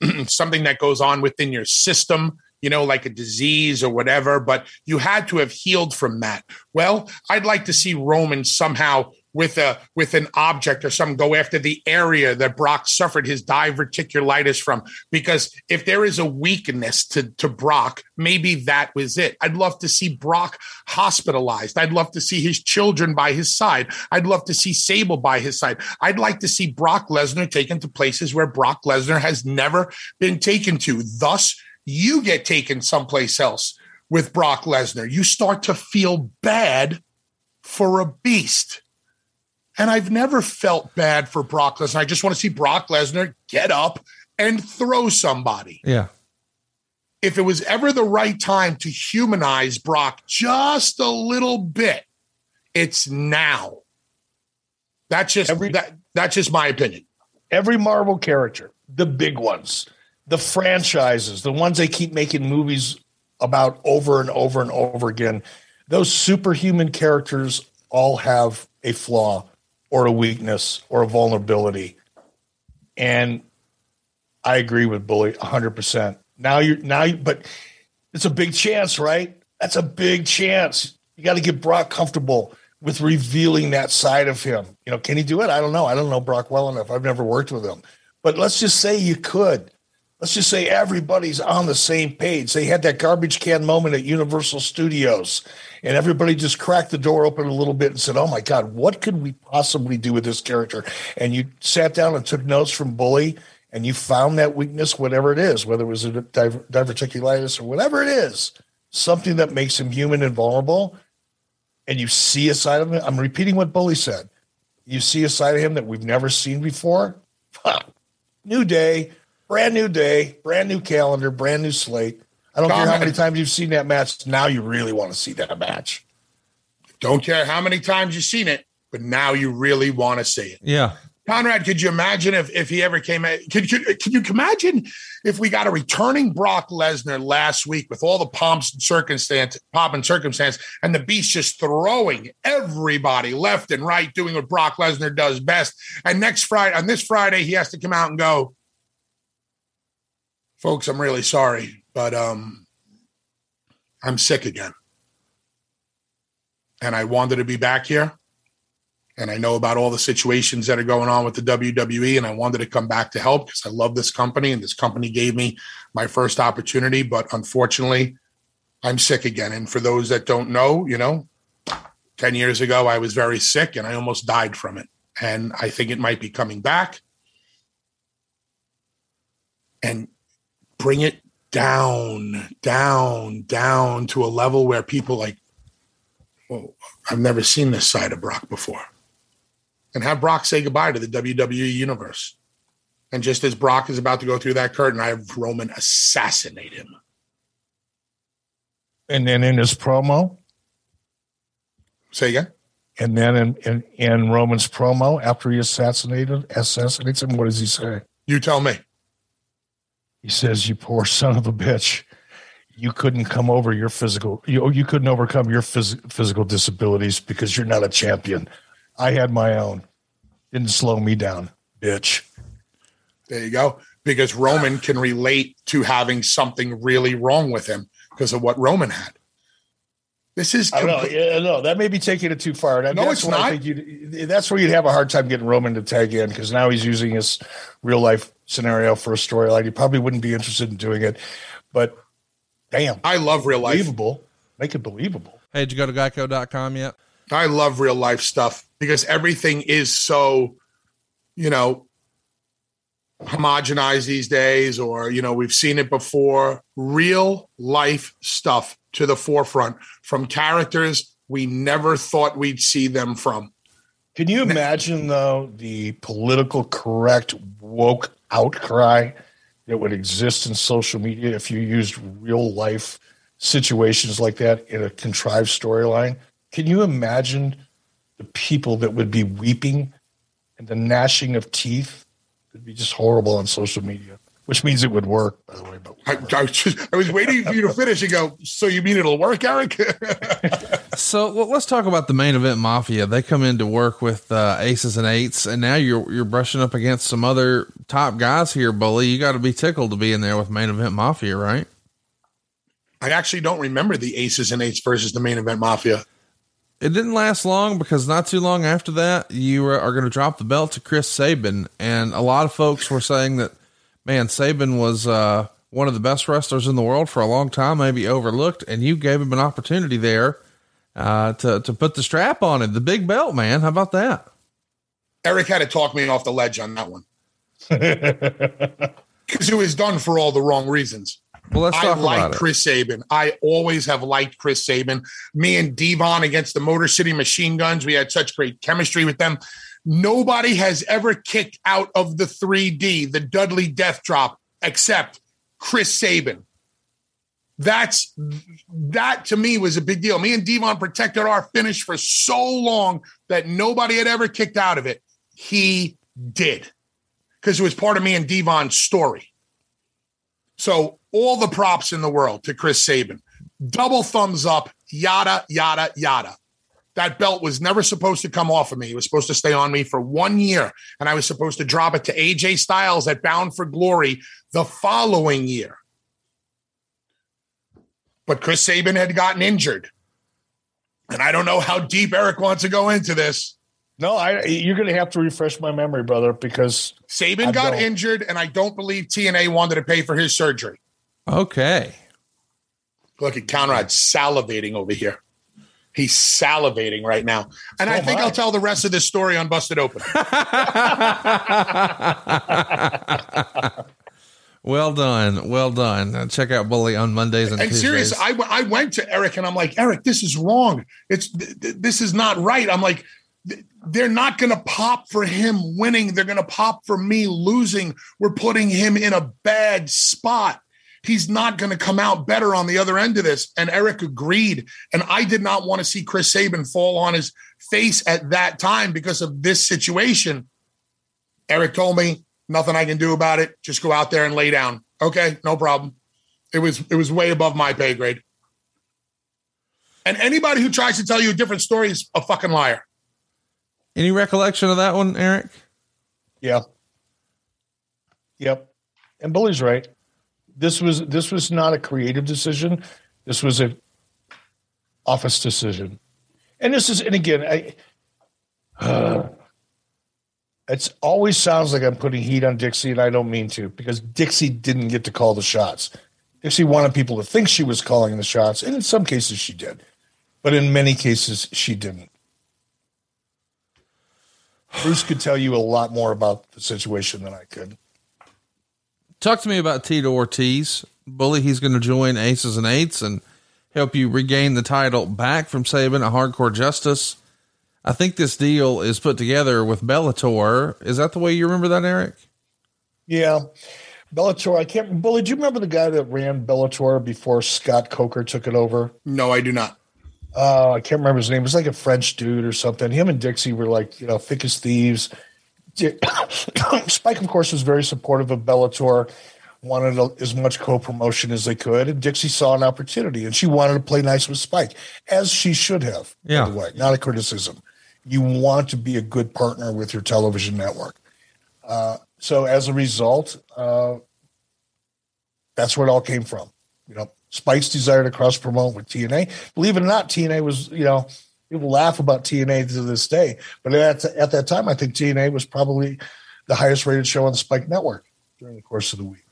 something that goes on within your system you know, like a disease or whatever, but you had to have healed from that. Well, I'd like to see Roman somehow with a with an object or something go after the area that Brock suffered his diverticulitis from. Because if there is a weakness to to Brock maybe that was it. I'd love to see Brock hospitalized. I'd love to see his children by his side. I'd love to see Sable by his side. I'd like to see Brock Lesnar taken to places where Brock Lesnar has never been taken to. Thus you get taken someplace else with Brock Lesnar you start to feel bad for a beast and I've never felt bad for Brock Lesnar. I just want to see Brock Lesnar get up and throw somebody. Yeah. If it was ever the right time to humanize Brock just a little bit, it's now. That's just every, that, that's just my opinion. Every Marvel character, the big ones, the franchises, the ones they keep making movies about over and over and over again, those superhuman characters all have a flaw or a weakness or a vulnerability. And I agree with Bully 100%. Now you're now you, but it's a big chance, right? That's a big chance. You got to get Brock comfortable with revealing that side of him. You know, can he do it? I don't know. I don't know Brock well enough. I've never worked with him. But let's just say you could. Let's just say everybody's on the same page. They had that garbage can moment at Universal Studios and everybody just cracked the door open a little bit and said, "Oh my God, what could we possibly do with this character?" And you sat down and took notes from Bully, and you found that weakness, whatever it is, whether it was a diverticulitis or whatever it is, something that makes him human and vulnerable. And you see a side of him. I'm repeating what Bully said. You see a side of him that we've never seen before. new day, brand new day, brand new calendar, brand new slate. I don't care how many times you've seen that match. Now you really want to see that match. Don't care how many times you've seen it, but now you really want to see it. Yeah. Conrad, could you imagine if, if he ever came? Could, could, could you imagine if we got a returning Brock Lesnar last week with all the pomps and circumstance, pomp and circumstance, and the beast just throwing everybody left and right, doing what Brock Lesnar does best. And next Friday, on this Friday, he has to come out and go, "Folks, I'm really sorry but um, I'm sick again. And I wanted to be back here. And I know about all the situations that are going on with the WWE. And I wanted to come back to help because I love this company. And this company gave me my first opportunity. But unfortunately, I'm sick again. And for those that don't know, you know, 10 years ago, I was very sick and I almost died from it. And I think it might be coming back. And bring it down, down, down to a level where people like, well, I've never seen this side of Brock before. And have Brock say goodbye to the WWE universe. And just as Brock is about to go through that curtain, I have Roman assassinate him. And then in his promo, say again. And then in, in, in Roman's promo, after he assassinated assassinates him, what does he say? You tell me. He says, "You poor son of a bitch, you couldn't come over your physical you oh, you couldn't overcome your phys- physical disabilities because you're not a champion. I had my own. Didn't slow me down, bitch." There you go. Because Roman can relate to having something really wrong with him because of what Roman had. This is I don't know. Yeah, no, that may be taking it too far. That, No, that's it's where I not. think you'd- that's where you'd have a hard time getting Roman to tag in because now he's using his real life scenario for a storyline. He probably wouldn't be interested in doing it, but damn, I love real life. believable. Make it believable. Hey, did you go to geico.com yet? I love real life stuff because everything is so, you know, homogenized these days, or, you know, we've seen it before. Real life stuff to the forefront from characters we never thought we'd see them from. Can you imagine though the political correct woke outcry that would exist in social media if you used real life situations like that in a contrived storyline? Can you imagine the people that would be weeping and the gnashing of teeth? It'd be just horrible on social media, which means it would work, by the way. But I, I, was, just, I was waiting for you to finish and go, So you mean it'll work, Eric? So well, let's talk about the main event mafia. They come in to work with uh, aces and eights, and now you're you're brushing up against some other top guys here, Bully. You got to be tickled to be in there with main event mafia, right? I actually don't remember the aces and eights versus the main event mafia. It didn't last long because not too long after that, you are, are going to drop the belt to Chris Sabin, and a lot of folks were saying that, man, Sabin was uh, one of the best wrestlers in the world for a long time, maybe overlooked, and you gave him an opportunity there uh, to to put the strap on him, the big belt, man. How about that? Eric had to talk me off the ledge on that one because it was done for all the wrong reasons. Well, let's I talk like about it. Chris Sabin. I always have liked Chris Sabin. Me and Devon against the Motor City Machine Guns, we had such great chemistry with them. Nobody has ever kicked out of the 3D, the Dudley Death Drop, except Chris Sabin. That's that to me was a big deal. Me and Devon protected our finish for so long that nobody had ever kicked out of it. He did because it was part of me and Devon's story. So all the props in the world to Chris Sabin. Double thumbs up, yada, yada, yada. That belt was never supposed to come off of me. It was supposed to stay on me for one year. And I was supposed to drop it to AJ Styles at Bound for Glory the following year. But Chris Sabin had gotten injured. And I don't know how deep Eric wants to go into this. no, I you're going to have to refresh my memory, brother, because Sabin I got don't. injured, and I don't believe TNA wanted to pay for his surgery. Okay. Look at Conrad salivating over here. He's salivating right now. And So I think I. I'll tell the rest of this story on Busted Open. well done. Well done. Uh, Check out Bully on Mondays and, and Tuesdays. serious, I, w- I went to Eric and I'm like, Eric, this is wrong. It's th- th- this is not right. I'm like, they're not going to pop for him winning. They're going to pop for me losing. We're putting him in a bad spot. He's not going to come out better on the other end of this. And Eric agreed. And I did not want to see Chris Sabin fall on his face at that time because of this situation. Eric told me nothing I can do about it. Just go out there and lay down. Okay, no problem. It was it was way above my pay grade. And anybody who tries to tell you a different story is a fucking liar. Any recollection of that one, Eric? Yeah. Yep. And Bully's right. This was this was not a creative decision. This was a office decision. And this is and again, I uh, it's always sounds like I'm putting heat on Dixie, and I don't mean to, because Dixie didn't get to call the shots. Dixie wanted people to think she was calling the shots, and in some cases she did. But in many cases she didn't. Bruce could tell you a lot more about the situation than I could. Talk to me about Tito Ortiz. Bully, he's going to join Aces and Eights and help you regain the title back from Sabin at Hardcore Justice. I think this deal is put together with Bellator. Is that the way you remember that, Eric? Yeah. Bellator, I can't. Remember Bully, do you remember the guy that ran Bellator before Scott Coker took it over? No, I do not. Uh, I can't remember his name. It was like a French dude or something. Him and Dixie were like, you know, thick as thieves. Spike, of course, was very supportive of Bellator, wanted a, as much co promotion as they could. And Dixie saw an opportunity and she wanted to play nice with Spike, as she should have, Yeah. by the way, not a criticism. You want to be a good partner with your television network. Uh, so as a result, uh, that's where it all came from. you know, Spike's desire to cross promote with TNA. Believe it or not, TNA was, you know, people laugh about TNA to this day, but at, at that time, I think TNA was probably the highest rated show on the Spike Network during the course of the week.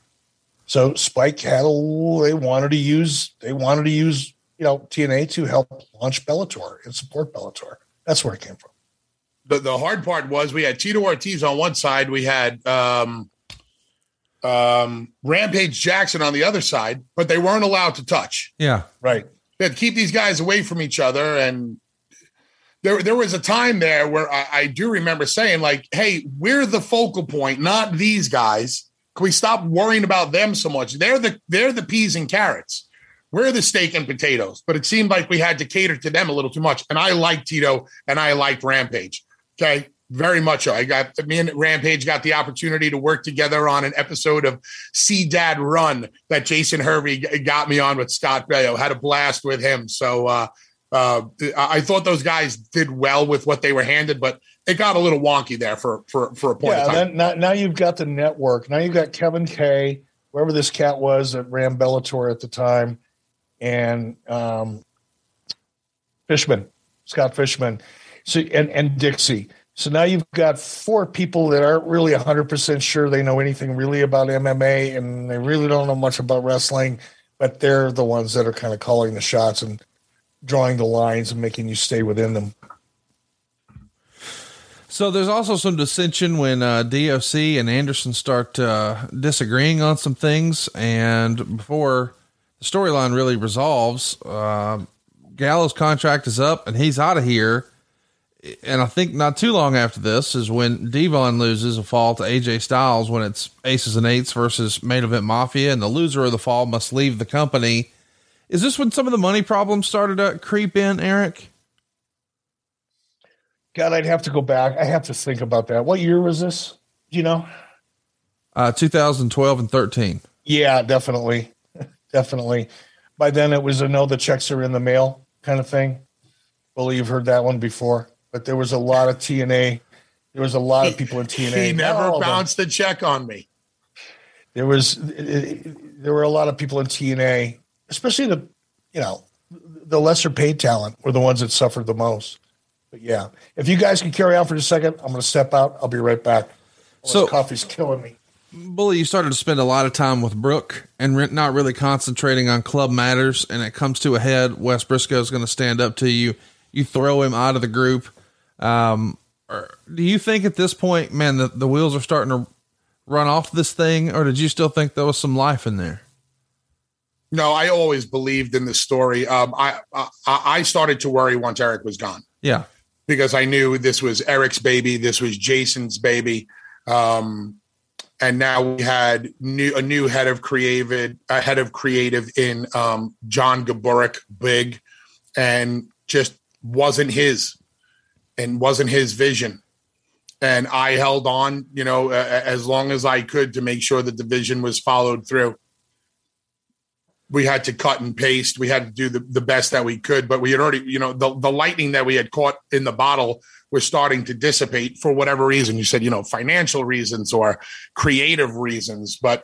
So Spike had a, they wanted to use, they wanted to use, you know, TNA to help launch Bellator and support Bellator. That's where it came from. The, the hard part was we had Tito Ortiz on one side, we had um, um, Rampage Jackson on the other side, but they weren't allowed to touch. Yeah, right. They had to keep these guys away from each other, and there there was a time there where I, I do remember saying like, "Hey, we're the focal point, not these guys. Can we stop worrying about them so much? They're the they're the peas and carrots." We're the steak and potatoes, but it seemed like we had to cater to them a little too much. And I liked Tito and I liked Rampage. Okay. Very much so. I got me and Rampage got the opportunity to work together on an episode of See Dad Run that Jason Hervey got me on with Scott Baio. Had a blast with him. So uh, uh, I thought those guys did well with what they were handed, but it got a little wonky there for for for a point. Yeah, then now, now you've got the network. Now you've got Kevin Kay, whoever this cat was at ran Bellator at the time, and um, Fishman, Scott Fishman, so and and Dixie. So now you've got four people that aren't really 100% sure they know anything really about MMA and they really don't know much about wrestling, but they're the ones that are kind of calling the shots and drawing the lines and making you stay within them. So there's also some dissension when uh, DOC and Anderson start uh, disagreeing on some things, and before the storyline really resolves, uh, Gallows' contract is up and he's out of here and I think not too long after this is when Devon loses a fall to AJ Styles when it's aces and eights versus main event mafia, and the loser of the fall must leave the company. Is this when some of the money problems started to creep in, Eric? God, I'd have to go back. I have to think about that. What year was this? Do you know? Uh, 2012 and 13. Yeah, definitely. definitely. By then it was a no, the checks are in the mail kind of thing. Well, you've heard that one before but there was a lot of TNA. There was a lot of people in TNA. He never bounced the check on me. There was it, there were a lot of people in TNA, especially the you know the lesser paid talent were the ones that suffered the most. But yeah, if you guys can carry on for a second, I'm going to step out. I'll be right back. so coffee's killing me. Bully, you started to spend a lot of time with Brooke and not really concentrating on club matters, and it comes to a head. Wes Briscoe is going to stand up to you. You throw him out of the group um, do you think at this point, man, the, the wheels are starting to run off this thing, or did you still think there was some life in there? No, I always believed in the story. Um, I, I I started to worry once Eric was gone. Yeah, because I knew this was Eric's baby, this was Jason's baby, um, and now we had new a new head of creative, a head of creative in um, John Gaburick, big, and just wasn't his and wasn't his vision. And I held on, you know, uh, as long as I could to make sure that the vision was followed through. We had to cut and paste. We had to do the, the best that we could, but we had already, you know, the, the lightning that we had caught in the bottle was starting to dissipate for whatever reason. You said, you know, financial reasons or creative reasons. But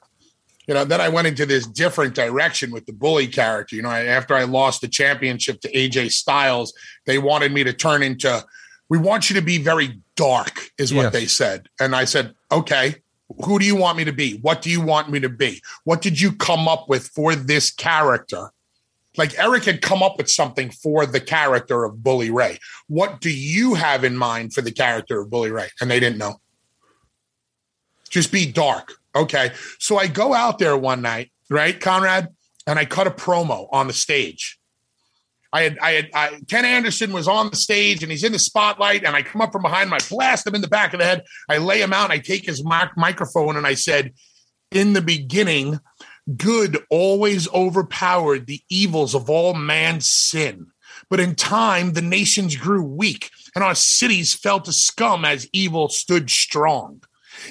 you know, then I went into this different direction with the bully character. You know, after I lost the championship to AJ Styles, they wanted me to turn into we want you to be very dark, is what yes. they said. And I said, okay, who do you want me to be? What do you want me to be? What did you come up with for this character? Like Eric had come up with something for the character of Bully Ray. What do you have in mind for the character of Bully Ray? And they didn't know. Just be dark. Okay. So I go out there one night, right, Conrad, and I cut a promo on the stage. I had, I had, I, Ken Anderson was on the stage and he's in the spotlight, and I come up from behind him, I blast him in the back of the head, I lay him out, I take his mic- microphone, and I said, "In the beginning, good always overpowered the evils of all man's sin." But in time, the nations grew weak, and our cities fell to scum as evil stood strong.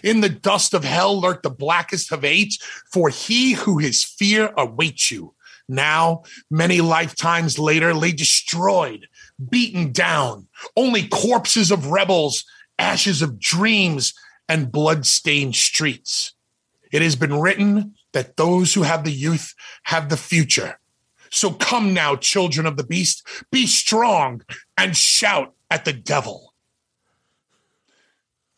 In the dust of hell lurked the blackest of eight, for he who his fear awaits you. Now, many lifetimes later, lay destroyed, beaten down, only corpses of rebels, ashes of dreams, and blood-stained streets. It has been written, that those who have the youth have the future. So come now, children of the beast, be strong and shout at the devil.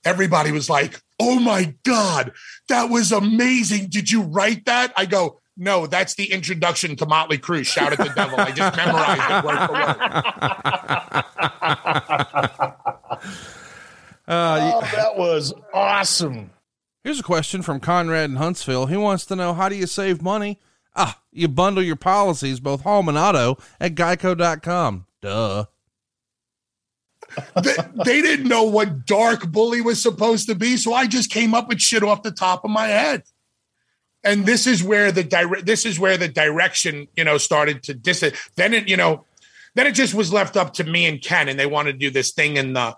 Everybody was like, Oh my God, that was amazing. Did you write that? I go, No, that's the introduction to Motley Crue. Shout at the devil. I just memorized it word for word. Uh, oh, that was awesome. Here's a question from Conrad in Huntsville. He wants to know how do you save money? Ah, you bundle your policies, both home and auto, at geico.com. Duh. they, they, didn't know what dark bully was supposed to be, so I just came up with shit off the top of my head. And this is where the direct this is where the direction, you know, started to dis then it, you know, then it just was left up to me and Ken, and they wanted to do this thing in the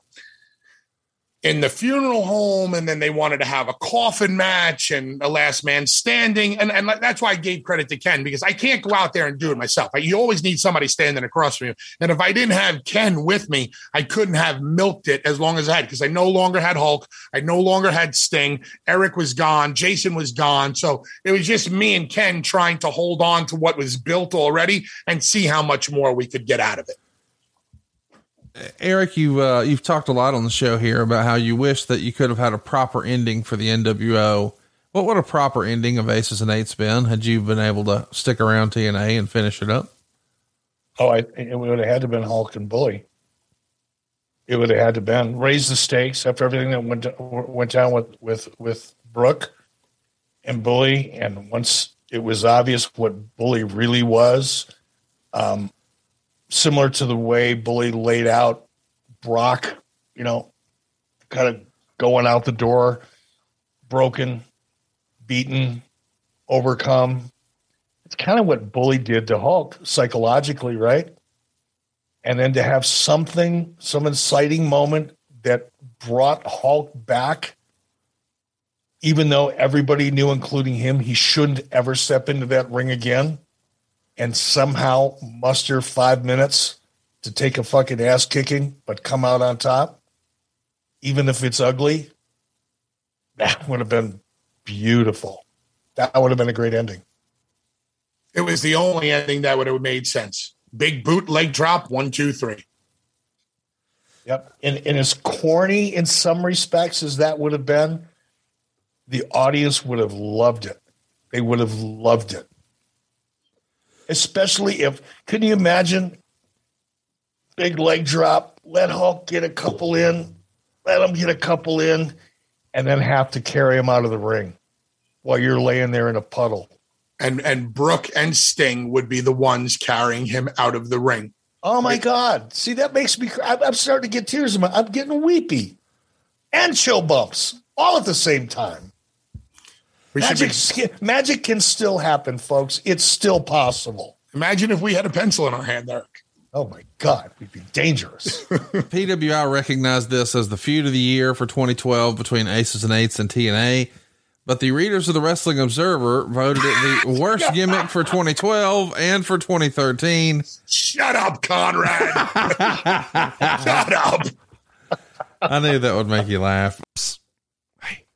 in the funeral home and then they wanted to have a coffin match and a last man standing. And, and that's why i gave credit to ken because i can't go out there and do it myself. You always need somebody standing across from you. And if i didn't have ken with me i couldn't have milked it as long as i had because i no longer had hulk. I no longer had sting. Eric was gone. Jason was gone. So it was just me and ken trying to hold on to what was built already and see how much more we could get out of it Eric, you uh, you've talked a lot on the show here about how you wish that you could have had a proper ending for the NWO. What would a proper ending of Aces and Eights been had you been able to stick around TNA and finish it up? Oh, I, it would have had to have been Hulk and Bully. It would have had to have been raise the stakes after everything that went went down with with with Brooke and Bully, and once it was obvious what Bully really was, um, similar to the way Bully laid out Brock, you know, kind of going out the door, broken, beaten, overcome. It's kind of what Bully did to Hulk psychologically, right? And then to have something, some inciting moment that brought Hulk back, even though everybody knew, including him, he shouldn't ever step into that ring again and somehow muster five minutes to take a fucking ass kicking, but come out on top, even if it's ugly, that would have been beautiful. That would have been a great ending. It was the only ending that would have made sense. Big boot leg drop, one, two, three. Yep. And, and as corny in some respects as that would have been, the audience would have loved it. They would have loved it especially if can you imagine big leg drop, let Hulk get a couple in, let him get a couple in, and then have to carry him out of the ring while you're laying there in a puddle. And and Brooke and Sting would be the ones carrying him out of the ring. Oh my God! See, that makes me. I'm starting to get tears in my. I'm getting weepy, and chill bumps all at the same time. We magic, be, magic can still happen, folks. It's still possible. Imagine if we had a pencil in our hand, Eric. Oh my God, we'd be dangerous. PWI recognized this as the feud of the year for 2012 between Aces and Eights and TNA, but the readers of the Wrestling Observer voted it the worst gimmick for 2012 and for 2013. Shut up, Conrad. Shut up. I knew that would make you laugh. Hey,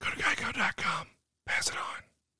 go to geico.com. Pass it on.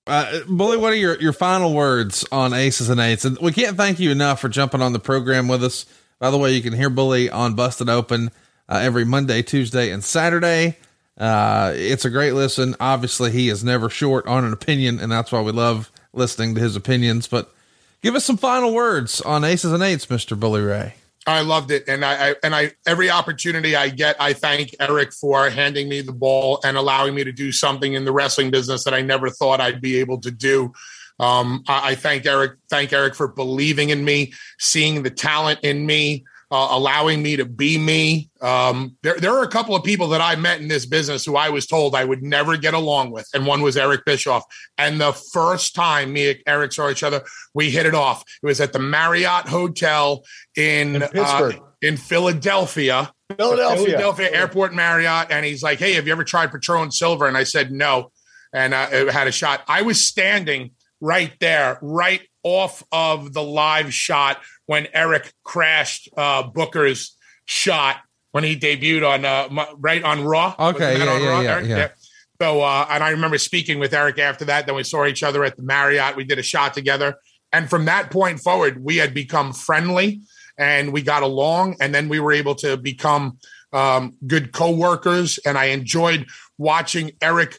Uh, Bully, what are your, your final words on Aces and Eights? And we can't thank you enough for jumping on the program with us. By the way, you can hear Bully on Busted Open uh, every Monday, Tuesday, and Saturday. Uh, it's a great listen. Obviously, he is never short on an opinion, and that's why we love listening to his opinions. But give us some final words on Aces and Eights, Mr. Bully Ray. I loved it, and I, I, and I every opportunity I get, I thank Eric for handing me the ball and allowing me to do something in the wrestling business that I never thought I'd be able to do. Um, I, I thank Eric, thank Eric for believing in me, seeing the talent in me, uh, allowing me to be me. Um, there, there are a couple of people that I met in this business who I was told I would never get along with, and one was Eric Bischoff. And the first time me and Eric saw each other, we hit it off. It was at the Marriott Hotel in, in Pittsburgh, uh, in Philadelphia. Philadelphia. Philadelphia Airport Marriott. And he's like, Hey, have you ever tried Patron Silver? And I said, No. And uh, I had a shot. I was standing right there, right off of the live shot when Eric crashed uh, Booker's shot when he debuted on uh, right on Raw. Okay, yeah, yeah, Raw, yeah, yeah, So, uh, and I remember speaking with Eric after that. Then we saw each other at the Marriott. We did a shot together. And from that point forward, we had become friendly and we got along. And then we were able to become um, good co-workers. And I enjoyed watching Eric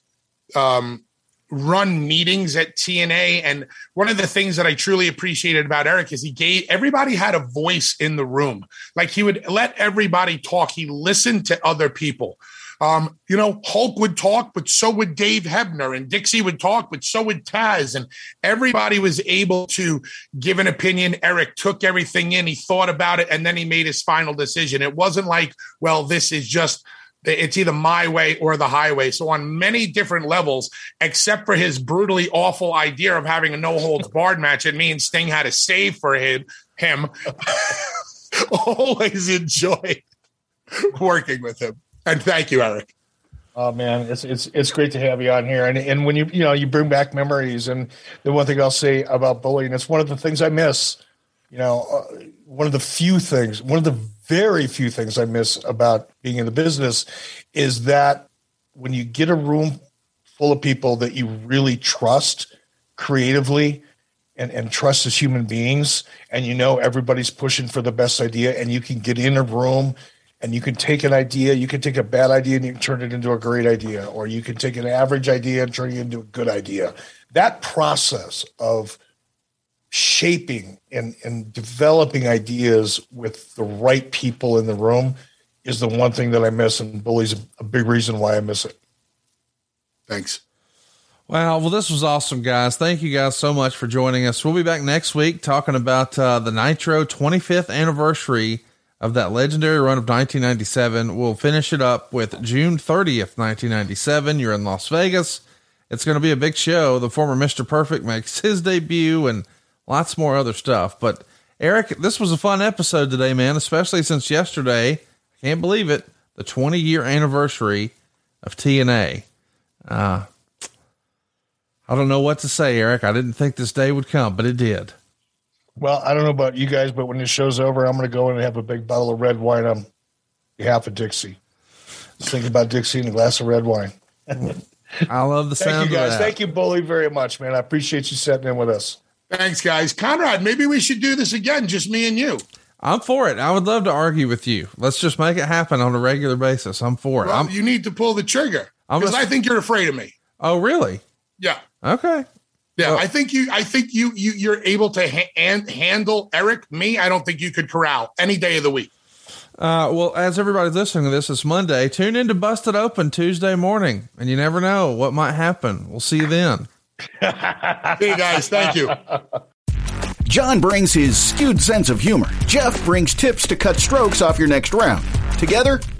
um, run meetings at TNA. And one of the things that I truly appreciated about Eric is he gave everybody had a voice in the room. Like he would let everybody talk. He listened to other people. Um, you know, Hulk would talk, but so would Dave Hebner, and Dixie would talk, but so would Taz, and everybody was able to give an opinion. Eric took everything in, he thought about it, and then he made his final decision. It wasn't like, well, this is just it's either my way or the highway. So on many different levels, except for his brutally awful idea of having a no holds barred match, it means Sting had to save for him. Him always enjoy working with him. And thank you, Eric. Oh man, it's it's it's great to have you on here. And and when you you know you bring back memories, and the one thing I'll say about bullying, it's one of the things I miss. You know, uh, one of the few things, one of the very few things I miss about being in the business is that when you get a room full of people that you really trust creatively and, and trust as human beings, and you know everybody's pushing for the best idea, and you can get in a room and you can take an idea, you can take a bad idea and you can turn it into a great idea, or you can take an average idea and turn it into a good idea. That process of shaping and, and developing ideas with the right people in the room is the one thing that I miss, and bully's a big reason why I miss it. Thanks. Wow. Well, this was awesome, guys. Thank you guys so much for joining us. We'll be back next week talking about uh, the Nitro 25th anniversary of that legendary run of 1997. We'll finish it up with June 30th, 1997. You're in Las Vegas. It's going to be a big show. The former Mr. Perfect makes his debut and lots more other stuff. But Eric, this was a fun episode today, man, especially since yesterday, I can't believe it, the 20 year anniversary of TNA. Uh, I don't know what to say, Eric. I didn't think this day would come, but it did. Well, I don't know about you guys, but when this show's over, I'm going to go in and have a big bottle of red wine on behalf of Dixie. Just think about Dixie and a glass of red wine. I love the sound of that. Thank you guys. Thank you, Bully, very much, man. I appreciate you sitting in with us. Thanks, guys. Conrad, maybe we should do this again, just me and you. I'm for it. I would love to argue with you. Let's just make it happen on a regular basis. I'm for it. Well, I'm, you need to pull the trigger because a- I think you're afraid of me. oh, really? Yeah. Okay. Yeah, I think you. I think you. You. You're able to ha- and handle Eric. Me, I don't think you could corral any day of the week. Uh, well, as everybody's listening to this, it's Monday. Tune in to Busted Open Tuesday morning, and you never know what might happen. We'll see you then. See you guys. Thank you. John brings his skewed sense of humor. Jeff brings tips to cut strokes off your next round. Together,